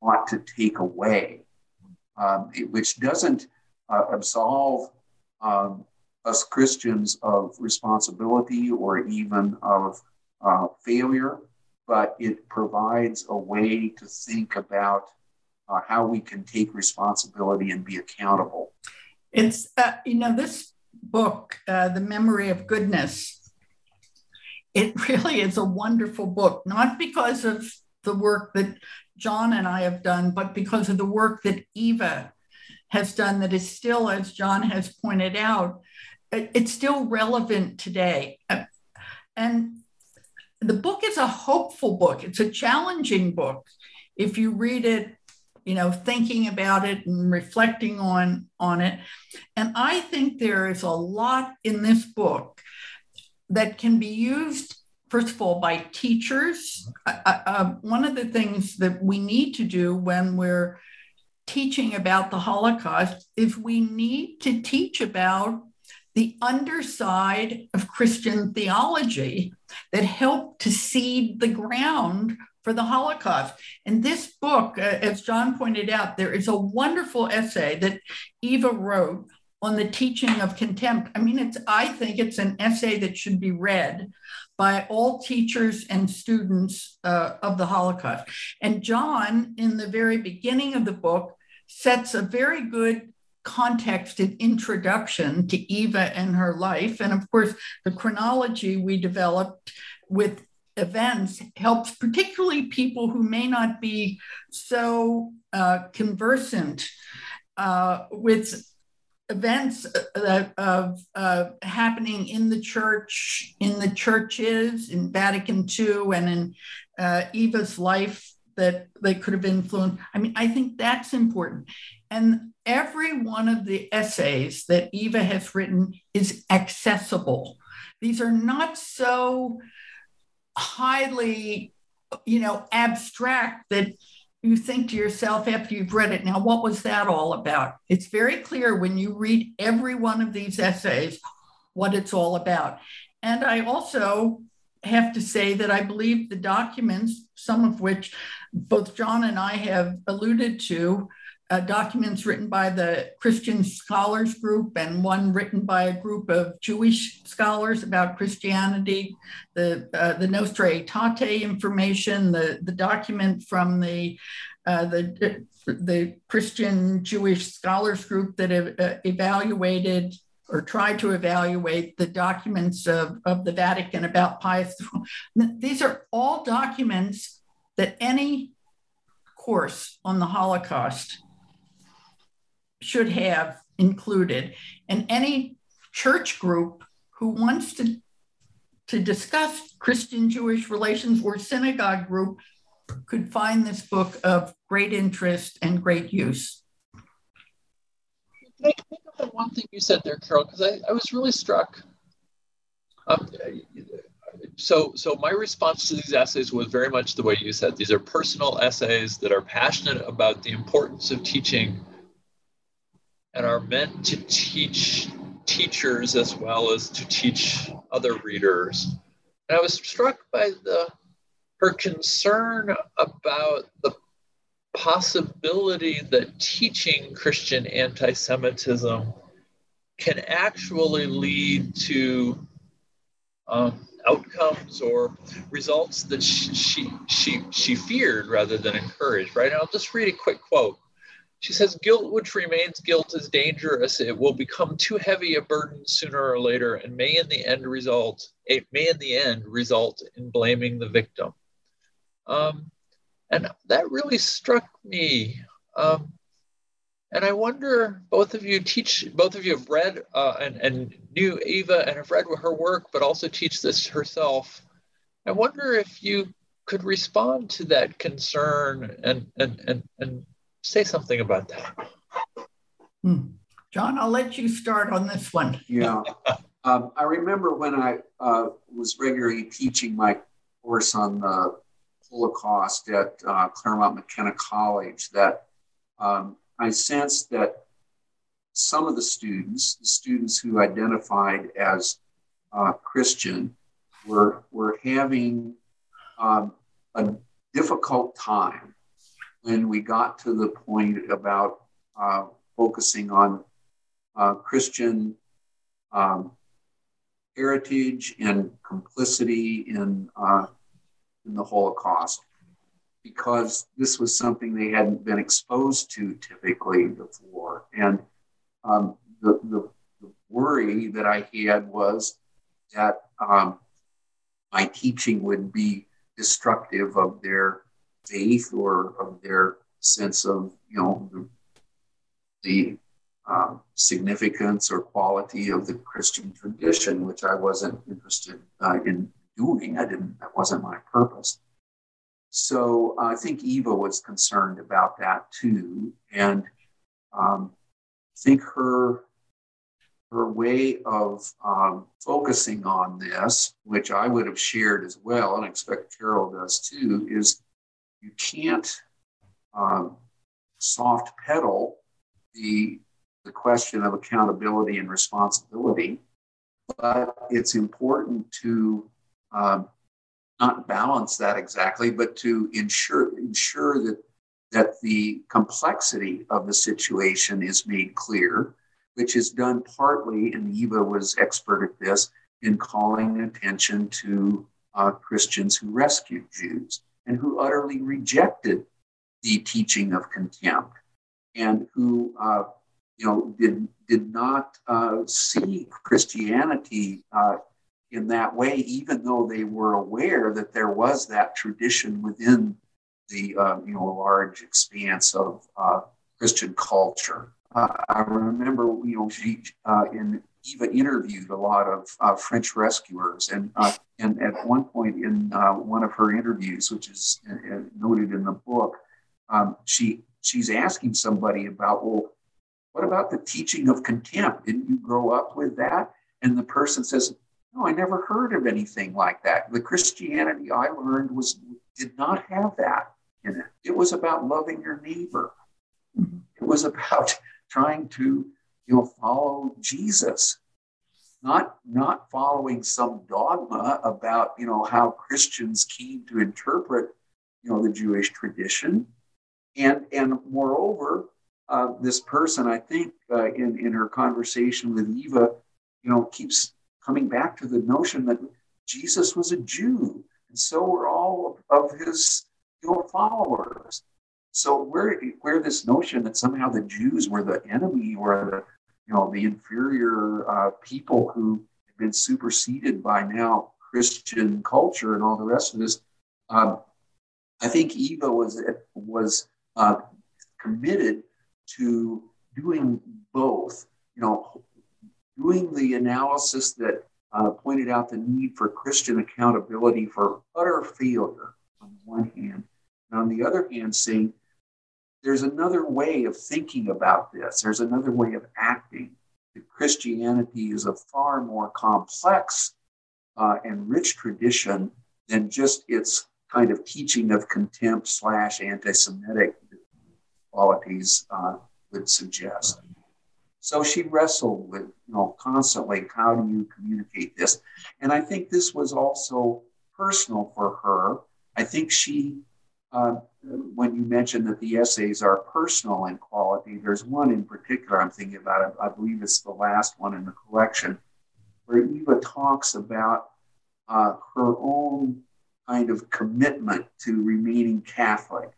ought to take away, um, which doesn't uh, absolve um, us Christians of responsibility or even of uh, failure, but it provides a way to think about uh, how we can take responsibility and be accountable. It's, uh, you know, this book, uh, The Memory of Goodness, it really is a wonderful book, not because of the work that John and I have done, but because of the work that Eva has done that is still, as John has pointed out, it's still relevant today. And the book is a hopeful book. It's a challenging book. If you read it, you know, thinking about it and reflecting on on it, and I think there is a lot in this book that can be used. First of all, by teachers. Uh, uh, one of the things that we need to do when we're teaching about the Holocaust is we need to teach about the underside of Christian theology that helped to seed the ground for the Holocaust. And this book, uh, as John pointed out, there is a wonderful essay that Eva wrote on the teaching of contempt. I mean, it's I think it's an essay that should be read by all teachers and students uh, of the Holocaust. And John, in the very beginning of the book, sets a very good context and introduction to Eva and her life. And of course, the chronology we developed with events helps particularly people who may not be so uh, conversant uh, with events uh, of uh, happening in the church, in the churches, in Vatican II, and in uh, Eva's life that they could have influenced. I mean, I think that's important. And every one of the essays that Eva has written is accessible. These are not so highly, you know, abstract that you think to yourself after you've read it, now, what was that all about? It's very clear when you read every one of these essays what it's all about. And I also have to say that I believe the documents, some of which both John and I have alluded to, uh, documents written by the Christian Scholars Group and one written by a group of Jewish scholars about Christianity, the uh, the Nostra Aetate information, the the document from the uh, the the Christian Jewish Scholars Group that have uh, evaluated or tried to evaluate the documents of, of the Vatican about Pius. These are all documents that any course on the Holocaust should have included. And any church group who wants to, to discuss Christian Jewish relations or synagogue group could find this book of great interest and great use. Can I pick up on one thing you said there, Carol? Because I, I was really struck. Um, so, so my response to these essays was very much the way you said. These are personal essays that are passionate about the importance of teaching and are meant to teach teachers as well as to teach other readers. And I was struck by the her concern about the possibility that teaching Christian anti-Semitism can actually lead to um, outcomes or results that she, she, she, she feared rather than encouraged, right? And I'll just read a quick quote. She says, guilt which remains guilt is dangerous. It will become too heavy a burden sooner or later and may in the end result, it may in the end result in blaming the victim. Um, and that really struck me. Um, and I wonder, both of you teach, both of you have read uh, and, and knew Eva and have read her work, but also teach this herself. I wonder if you could respond to that concern and, and, and, and say something about that. Hmm. John, I'll let you start on this one. Yeah. um, I remember when I uh, was regularly teaching my course on the Holocaust at uh, Claremont McKenna College that um, I sensed that some of the students, the students who identified as uh, Christian, were, were having um, a difficult time when we got to the point about uh, focusing on uh, Christian um, heritage and complicity in, uh, in the Holocaust, because this was something they hadn't been exposed to typically before. And um, the, the, the, worry that I had was that um, my teaching would be destructive of their faith or of their sense of you know the, the um, significance or quality of the Christian tradition, which I wasn't interested uh, in doing. I didn't. That wasn't my purpose. So uh, I think Eva was concerned about that too, and um, I think her her way of um, focusing on this, which I would have shared as well, and I expect Carol does too, is you can't um, soft pedal the, the question of accountability and responsibility, but it's important to um, not balance that exactly, but to ensure ensure that that the complexity of the situation is made clear, which is done partly, and Eva was expert at this, in calling attention to uh, Christians who rescued Jews and who utterly rejected the teaching of contempt and who uh, you know did did not uh, see Christianity uh, in that way, even though they were aware that there was that tradition within the uh, you know large expanse of uh, Christian culture. Uh, I remember you know in Eva interviewed a lot of uh, French rescuers, and uh, and at one point in uh, one of her interviews, which is uh, noted in the book, um, she she's asking somebody about, well, what about the teaching of contempt? Didn't you grow up with that? And the person says, no, I never heard of anything like that. The Christianity I learned was did not have that in it. It was about loving your neighbor. Mm-hmm. It was about trying to you know, follow Jesus, not not following some dogma about you know how Christians came to interpret you know the Jewish tradition, and and moreover, uh, this person I think uh, in in her conversation with Eva, you know, keeps coming back to the notion that Jesus was a Jew, and so were all of his you know, followers. So where where this notion that somehow the Jews were the enemy or the you know, the inferior uh, people who have been superseded by now Christian culture and all the rest of this. Um, I think Eva was was uh, committed to doing both. You know, doing the analysis that uh, pointed out the need for Christian accountability for utter failure on the one hand, and on the other hand, saying there's another way of thinking about this. There's another way of acting. Christianity is a far more complex uh, and rich tradition than just its kind of teaching of contempt slash anti-Semitic qualities uh, would suggest. So she wrestled with, you know, constantly, how do you communicate this? And I think this was also personal for her. I think she uh, when you mentioned that the essays are personal in quality, there's one in particular I'm thinking about. I believe it's the last one in the collection, where Eva talks about uh, her own kind of commitment to remaining Catholic.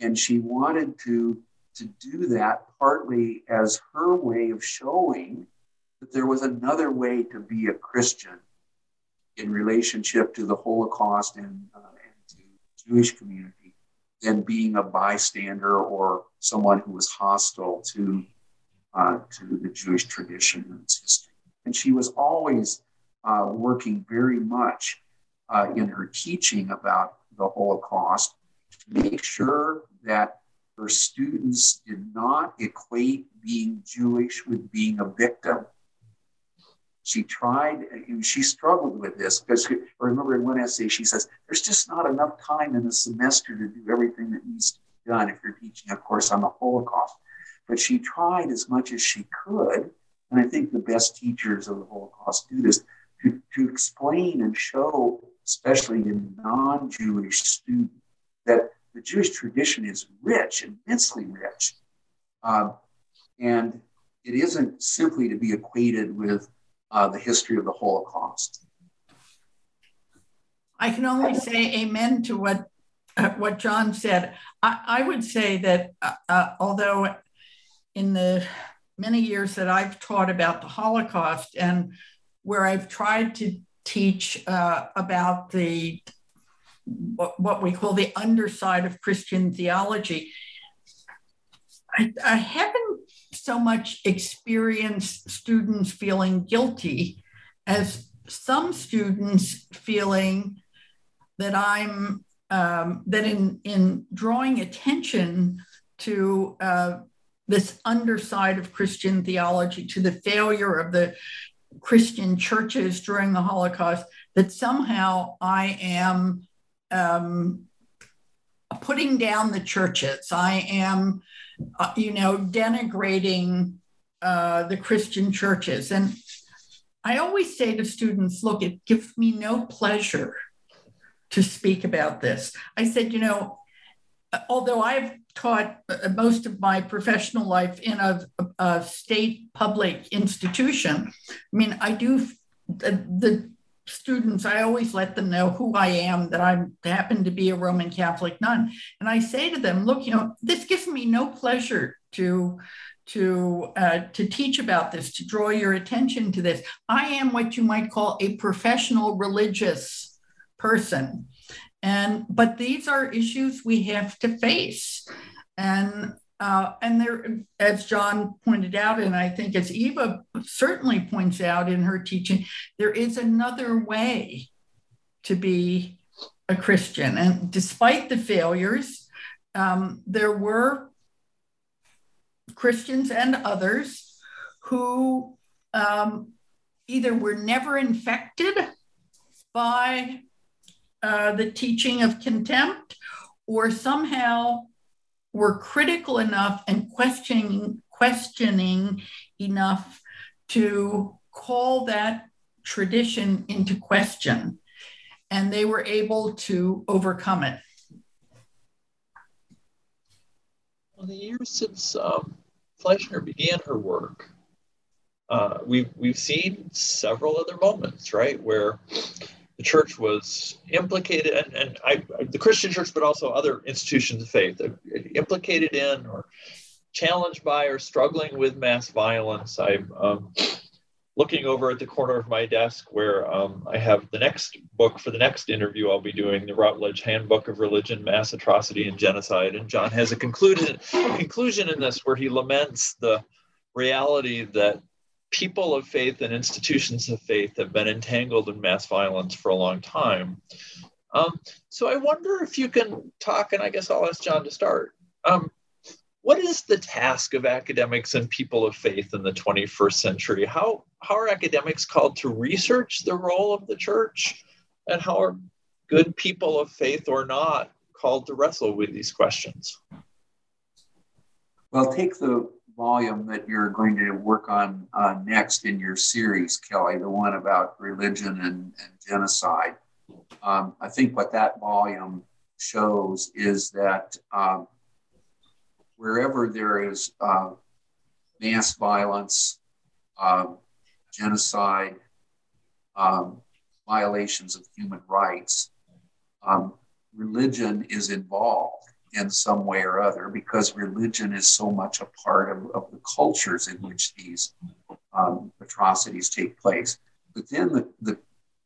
And she wanted to, to do that partly as her way of showing that there was another way to be a Christian in relationship to the Holocaust and, uh, Jewish community than being a bystander or someone who was hostile to, uh, to the Jewish tradition and its history. And she was always uh, working very much uh, in her teaching about the Holocaust to make sure that her students did not equate being Jewish with being a victim she tried, she struggled with this because I remember in one essay she says, there's just not enough time in a semester to do everything that needs to be done if you're teaching a course on the Holocaust. But she tried as much as she could, and I think the best teachers of the Holocaust do this, to, to explain and show, especially in non Jewish students, that the Jewish tradition is rich, immensely rich. Um, and it isn't simply to be equated with uh, the history of the Holocaust. I can only say amen to what uh, what John said. I, I would say that uh, uh, although in the many years that I've taught about the Holocaust and where I've tried to teach uh, about the what, what, we call the underside of Christian theology, I, I haven't so much experience students feeling guilty as some students feeling that I'm um, that in in drawing attention to uh, this underside of Christian theology, to the failure of the Christian churches during the Holocaust, that somehow I am um, putting down the churches. I am uh, you know, denigrating uh, the Christian churches. And I always say to students, look, it gives me no pleasure to speak about this. I said, you know, although I've taught uh, most of my professional life in a, a state public institution, I mean, I do the, the students, I always let them know who I am, that I happen to be a Roman Catholic nun. And I say to them, look, you know, this gives me no pleasure to to uh, to teach about this, to draw your attention to this. I am what you might call a professional religious person. And but these are issues we have to face. And uh, and there, as John pointed out, and I think as Eva certainly points out in her teaching, there is another way to be a Christian. And despite the failures, um, there were Christians and others who um, either were never infected by uh, the teaching of contempt or somehow were critical enough and questioning questioning enough to call that tradition into question. And they were able to overcome it. Well the years since um, fleischner began her work uh, we've we've seen several other moments right where the church was implicated, and, and I, the Christian church, but also other institutions of faith, implicated in or challenged by or struggling with mass violence. I'm um, looking over at the corner of my desk where um, I have the next book for the next interview I'll be doing, the Routledge Handbook of Religion, Mass Atrocity, and Genocide. And John has a conclusion, conclusion in this where he laments the reality that people of faith and institutions of faith have been entangled in mass violence for a long time. Um, so I wonder if you can talk, and I guess I'll ask John to start. Um, what is the task of academics and people of faith in the 21st century? How, how are academics called to research the role of the church? And how are good people of faith or not called to wrestle with these questions? Well, take the volume that you're going to work on uh, next in your series, Kelly, the one about religion and, and genocide. Um, I think what that volume shows is that um, wherever there is uh, mass violence, uh, genocide, um, violations of human rights, um, religion is involved in some way or other because religion is so much a part of, of the cultures in which these um, atrocities take place. But then the, the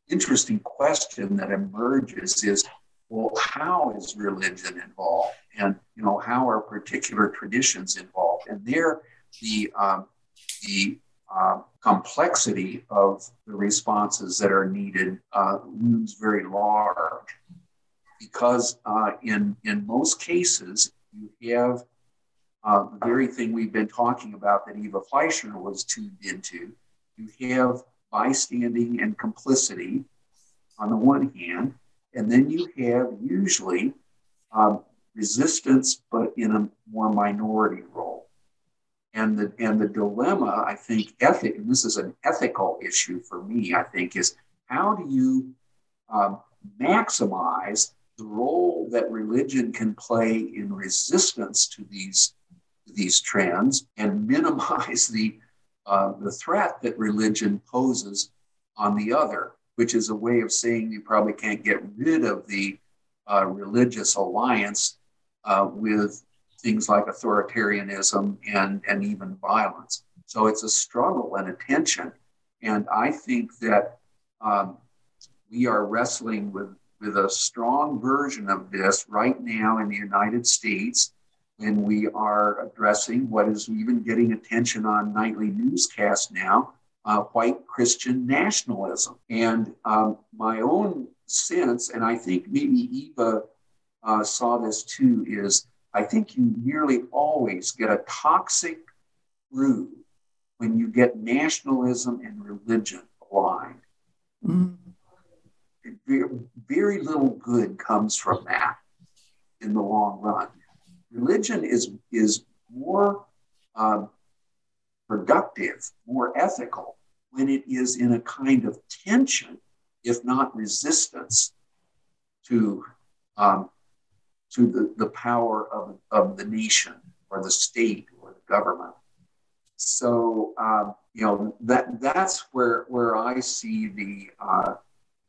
interesting question that emerges is well, how is religion involved? And, you know, how are particular traditions involved? And there, the, um, the uh, complexity of the responses that are needed uh, looms very large because uh, in, in most cases, you have uh, the very thing we've been talking about that Eva Fleischner was tuned into. You have bystanding and complicity on the one hand, and then you have usually um, resistance, but in a more minority role. And the, and the dilemma, I think, ethic, and this is an ethical issue for me, I think, is how do you um, maximize the role that religion can play in resistance to these, these trends and minimize the, uh, the threat that religion poses on the other, which is a way of saying you probably can't get rid of the uh, religious alliance uh, with things like authoritarianism and, and even violence. So it's a struggle and a tension. And I think that um, we are wrestling with with a strong version of this right now in the United States when we are addressing what is even getting attention on nightly newscasts now uh, white Christian nationalism. And um, my own sense, and I think maybe Eva uh, saw this too, is I think you nearly always get a toxic brew when you get nationalism and religion aligned. Mm-hmm very little good comes from that in the long run. Religion is, is more um, productive, more ethical when it is in a kind of tension, if not resistance, to, um, to the, the power of, of the nation or the state or the government. So um, you know that that's where where I see the, uh,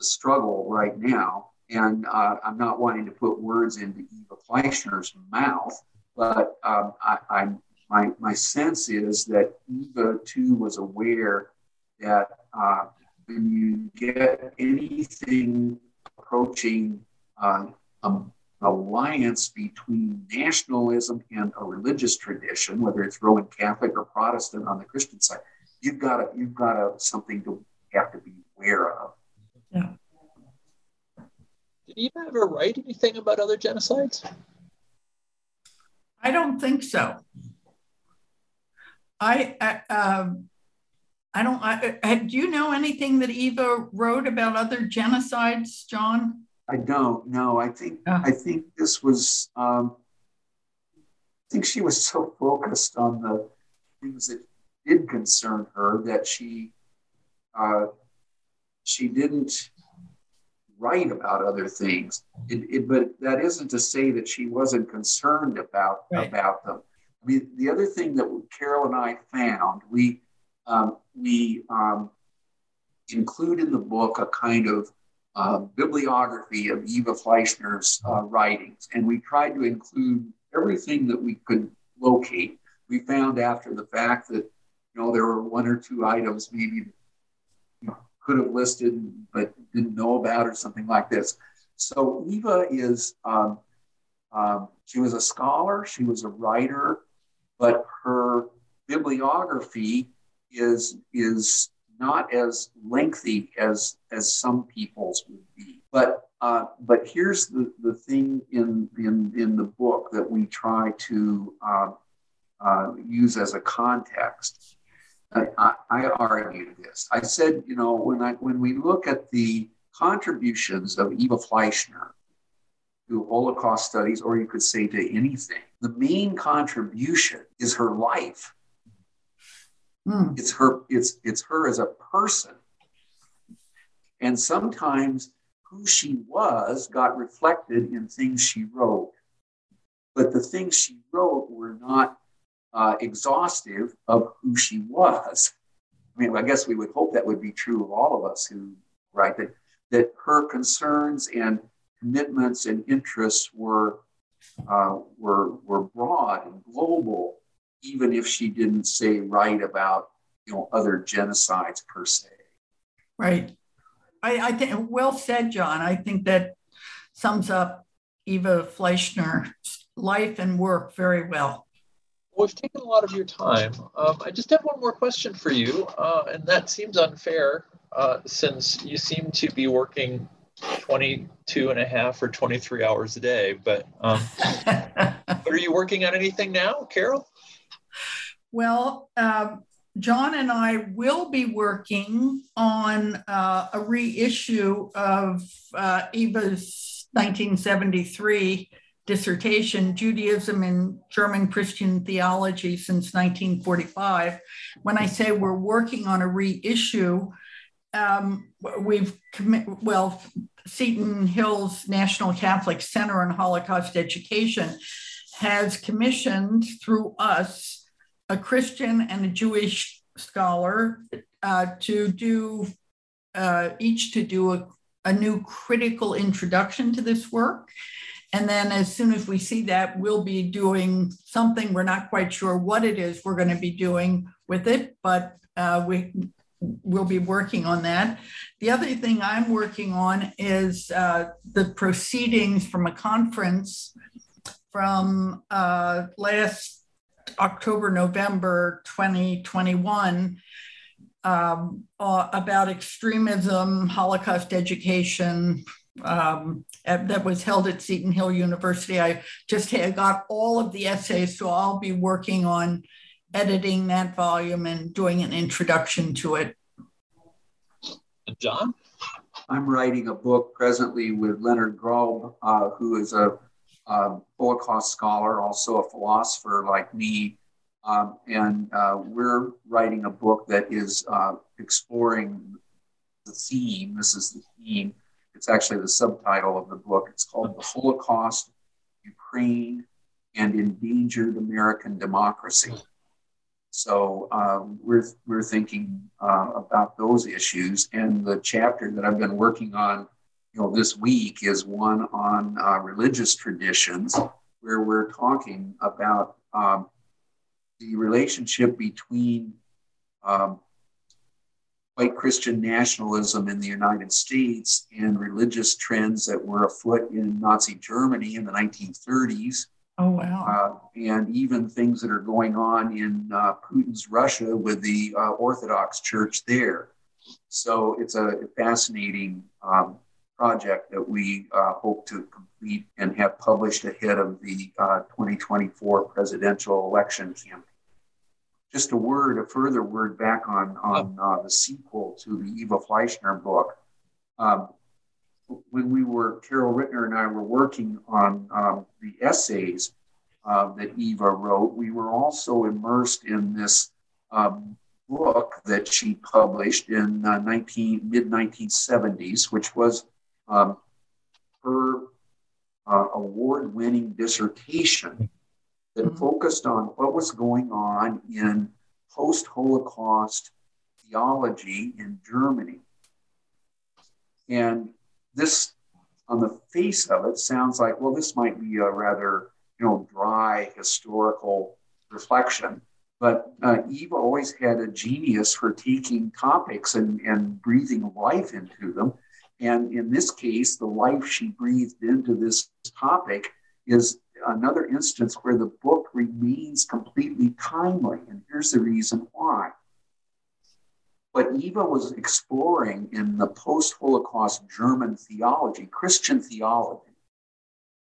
struggle right now, and uh, I'm not wanting to put words into Eva Fleischner's mouth, but um, I, I'm my my sense is that Eva too was aware that uh, when you get anything approaching uh, alliance between nationalism and a religious tradition, whether it's Roman Catholic or Protestant on the Christian side, you've got you've got something to have to be aware of. Yeah. Did Eva ever write anything about other genocides? I don't think so. I, I um, I don't. I, I, do you know anything that Eva wrote about other genocides, John? I don't. know. I think uh. I think this was. Um, I think she was so focused on the things that did concern her that she uh, she didn't write about other things. It, it, but that isn't to say that she wasn't concerned about right. about them. I mean, the other thing that Carol and I found, we um, we um, include in the book a kind of uh, bibliography of Eva Fleischner's uh, writings, and we tried to include everything that we could locate. We found after the fact that you know there were one or two items maybe could have listed but didn't know about or something like this. So Eva is um, um, she was a scholar, she was a writer, but her bibliography is is not as lengthy as as some people's would be. But uh, but here's the, the thing in, in in the book that we try to uh, uh, use as a context. I, I argued this. I said, you know, when I when we look at the contributions of Eva Fleischner to Holocaust studies, or you could say to anything, the main contribution is her life. Mm. It's her, it's it's her as a person. And sometimes who she was got reflected in things she wrote. But the things she wrote were not uh, exhaustive of who she was. I mean, I guess we would hope that would be true of all of us who write that that her concerns and commitments and interests were uh, were were broad and global, even if she didn't say right about you know other genocides per se. Right. I, I think well said, John. I think that sums up Eva Fleischner's life and work very well. Well, we've taken a lot of your time. Um, I just have one more question for you, uh, and that seems unfair uh, since you seem to be working 22 and a half or 23 hours a day. But, um, but are you working on anything now, Carol? Well, um, John and I will be working on uh, a reissue of uh, Eva's 1973 dissertation, Judaism and German Christian Theology since 1945. When I say we're working on a reissue, um, we've commit well Seton Hill's National Catholic Center on Holocaust Education has commissioned through us a Christian and a Jewish scholar uh, to do uh, each to do a, a new critical introduction to this work. And then as soon as we see that, we'll be doing something. We're not quite sure what it is we're going to be doing with it, but uh, we we'll be working on that. The other thing I'm working on is uh, the proceedings from a conference from uh, last October, November 2021 um, uh, about extremism, Holocaust education. Um, that was held at Seton Hill University. I just had, got all of the essays, so I'll be working on editing that volume and doing an introduction to it. John? I'm writing a book presently with Leonard Grob, uh, who is a, a, Holocaust scholar, also a philosopher like me. Um, and uh, we're writing a book that is uh, exploring the theme. This is the theme. It's actually the subtitle of the book. It's called The Holocaust Ukraine and endangered American democracy. So um, we're, we're thinking uh, about those issues. And the chapter that I've been working on you know, this week is one on uh, religious traditions, where we're talking about um, the relationship between um, white Christian nationalism in the United States and religious trends that were afoot in Nazi Germany in the 1930s. Oh, wow. Uh, and even things that are going on in uh, Putin's Russia with the uh, Orthodox Church there. So it's a fascinating um, project that we uh, hope to complete and have published ahead of the uh, 2024 presidential election campaign just a word, a further word back on on uh, the sequel to the Eva Fleischner book. Um, when we were Carol Rittner and I were working on um, the essays uh, that Eva wrote, we were also immersed in this um, book that she published in uh, 19 mid 1970s, which was um, her uh, award-winning dissertation that mm-hmm. focused on what was going on in post Holocaust theology in Germany. And this, on the face of it, sounds like, well, this might be a rather you know, dry historical reflection. But uh, Eva always had a genius for taking topics and, and breathing life into them. And in this case, the life she breathed into this topic is another instance where the book remains completely timely. And here's the reason why. What Eva was exploring in the post Holocaust German theology, Christian theology,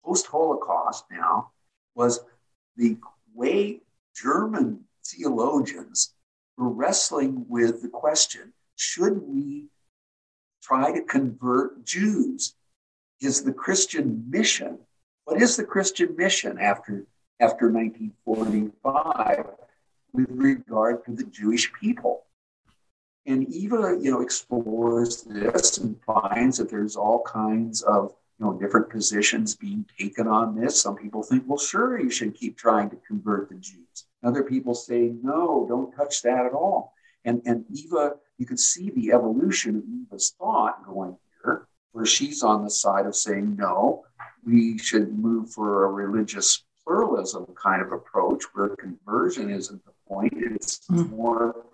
post Holocaust now, was the way German theologians were wrestling with the question should we try to convert Jews? Is the Christian mission what is the Christian mission after, after 1945 with regard to the Jewish people? And Eva, you know, explores this and finds that there's all kinds of, you know, different positions being taken on this. Some people think, well, sure, you should keep trying to convert the Jews. Other people say, no, don't touch that at all. And, and Eva, you can see the evolution of Eva's thought going here, where she's on the side of saying, no, we should move for a religious pluralism kind of approach where conversion isn't the point, it's mm. more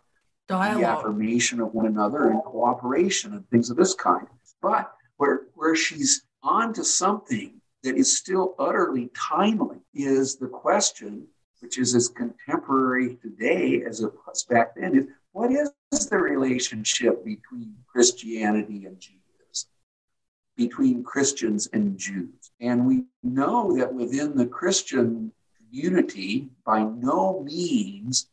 Dialogue. the affirmation of one another and cooperation and things of this kind. But where, where she's on to something that is still utterly timely is the question, which is as contemporary today as it was back then, is what is the relationship between Christianity and Jesus? Between Christians and Jews. And we know that within the Christian community, by no means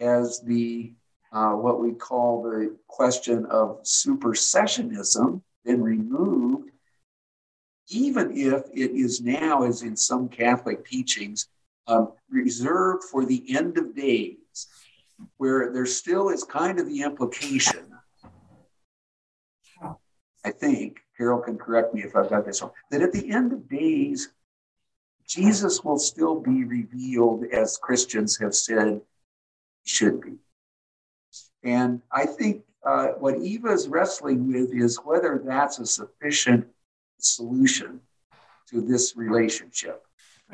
has the uh, what we call the question of supersessionism been removed, even if it is now, as in some Catholic teachings, um, reserved for the end of days, where there still is kind of the implication I think, Carol can correct me if I've got this wrong, that at the end of days, Jesus will still be revealed as Christians have said he should be. And I think uh, what Eva is wrestling with is whether that's a sufficient solution to this relationship.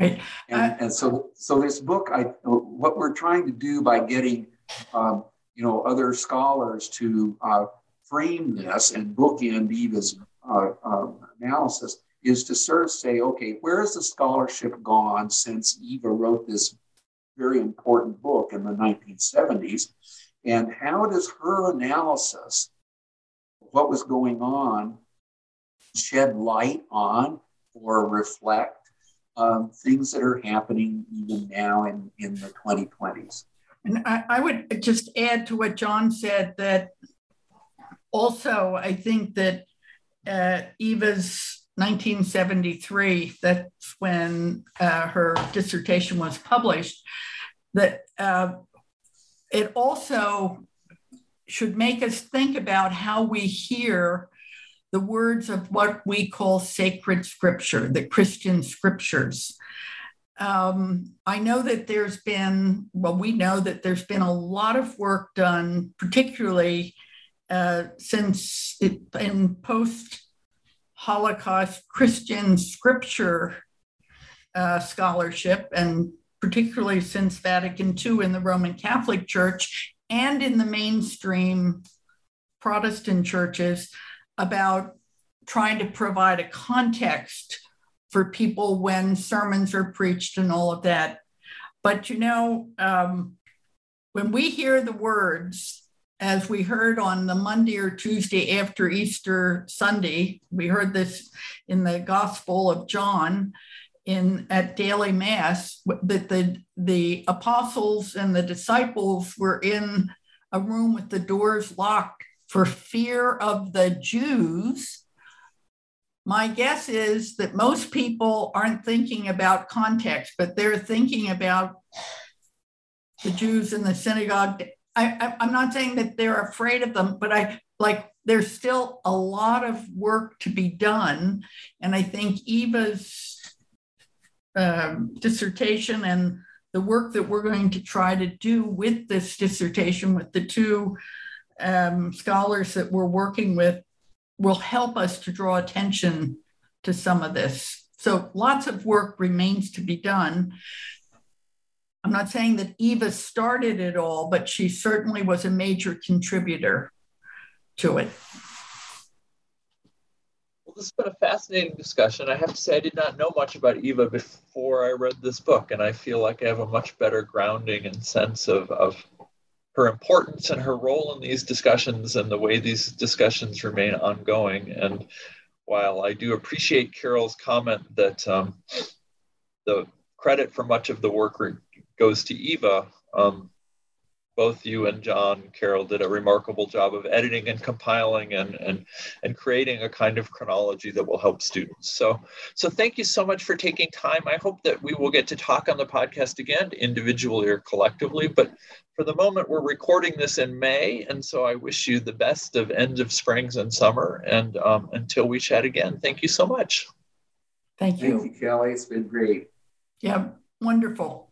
Right. And, uh, and so, so this book, I what we're trying to do by getting, um, you know, other scholars to uh, frame this and bookend Eva's uh, uh, analysis is to sort of say, okay, where has the scholarship gone since Eva wrote this very important book in the 1970s? And how does her analysis of what was going on shed light on or reflect um, things that are happening even now in, in the 2020s? And I, I would just add to what John said that also, I think that uh, Eva's 1973, that's when uh, her dissertation was published, that uh, it also should make us think about how we hear the words of what we call sacred scripture, the Christian scriptures. Um, I know that there's been, well, we know that there's been a lot of work done, particularly uh, since it, in post Holocaust Christian scripture uh, scholarship, and particularly since Vatican II in the Roman Catholic Church and in the mainstream Protestant churches, about trying to provide a context for people when sermons are preached and all of that. But you know, um, when we hear the words, as we heard on the Monday or Tuesday after Easter Sunday, we heard this in the Gospel of John in at daily mass that the the apostles and the disciples were in a room with the doors locked for fear of the Jews my guess is that most people aren't thinking about context, but they're thinking about the Jews in the synagogue. I, am not saying that they're afraid of them, but I like there's still a lot of work to be done. And I think Eva's um, dissertation and the work that we're going to try to do with this dissertation with the two um, scholars that we're working with will help us to draw attention to some of this. So lots of work remains to be done. I'm not saying that Eva started it all, but she certainly was a major contributor to it. Well, this has been a fascinating discussion. I have to say, I did not know much about Eva before I read this book, and I feel like I have a much better grounding and sense of, of her importance and her role in these discussions and the way these discussions remain ongoing. And while I do appreciate Carol's comment that um, the credit for much of the work goes to Eva, um, both you and John Carol did a remarkable job of editing and compiling and, and, and creating a kind of chronology that will help students. So, so thank you so much for taking time. I hope that we will get to talk on the podcast again, individually or collectively. But for the moment, we're recording this in May. And so I wish you the best of end of springs and summer. And um, until we chat again, thank you so much. Thank you. Thank you, Kelly. It's been great. Yeah, wonderful.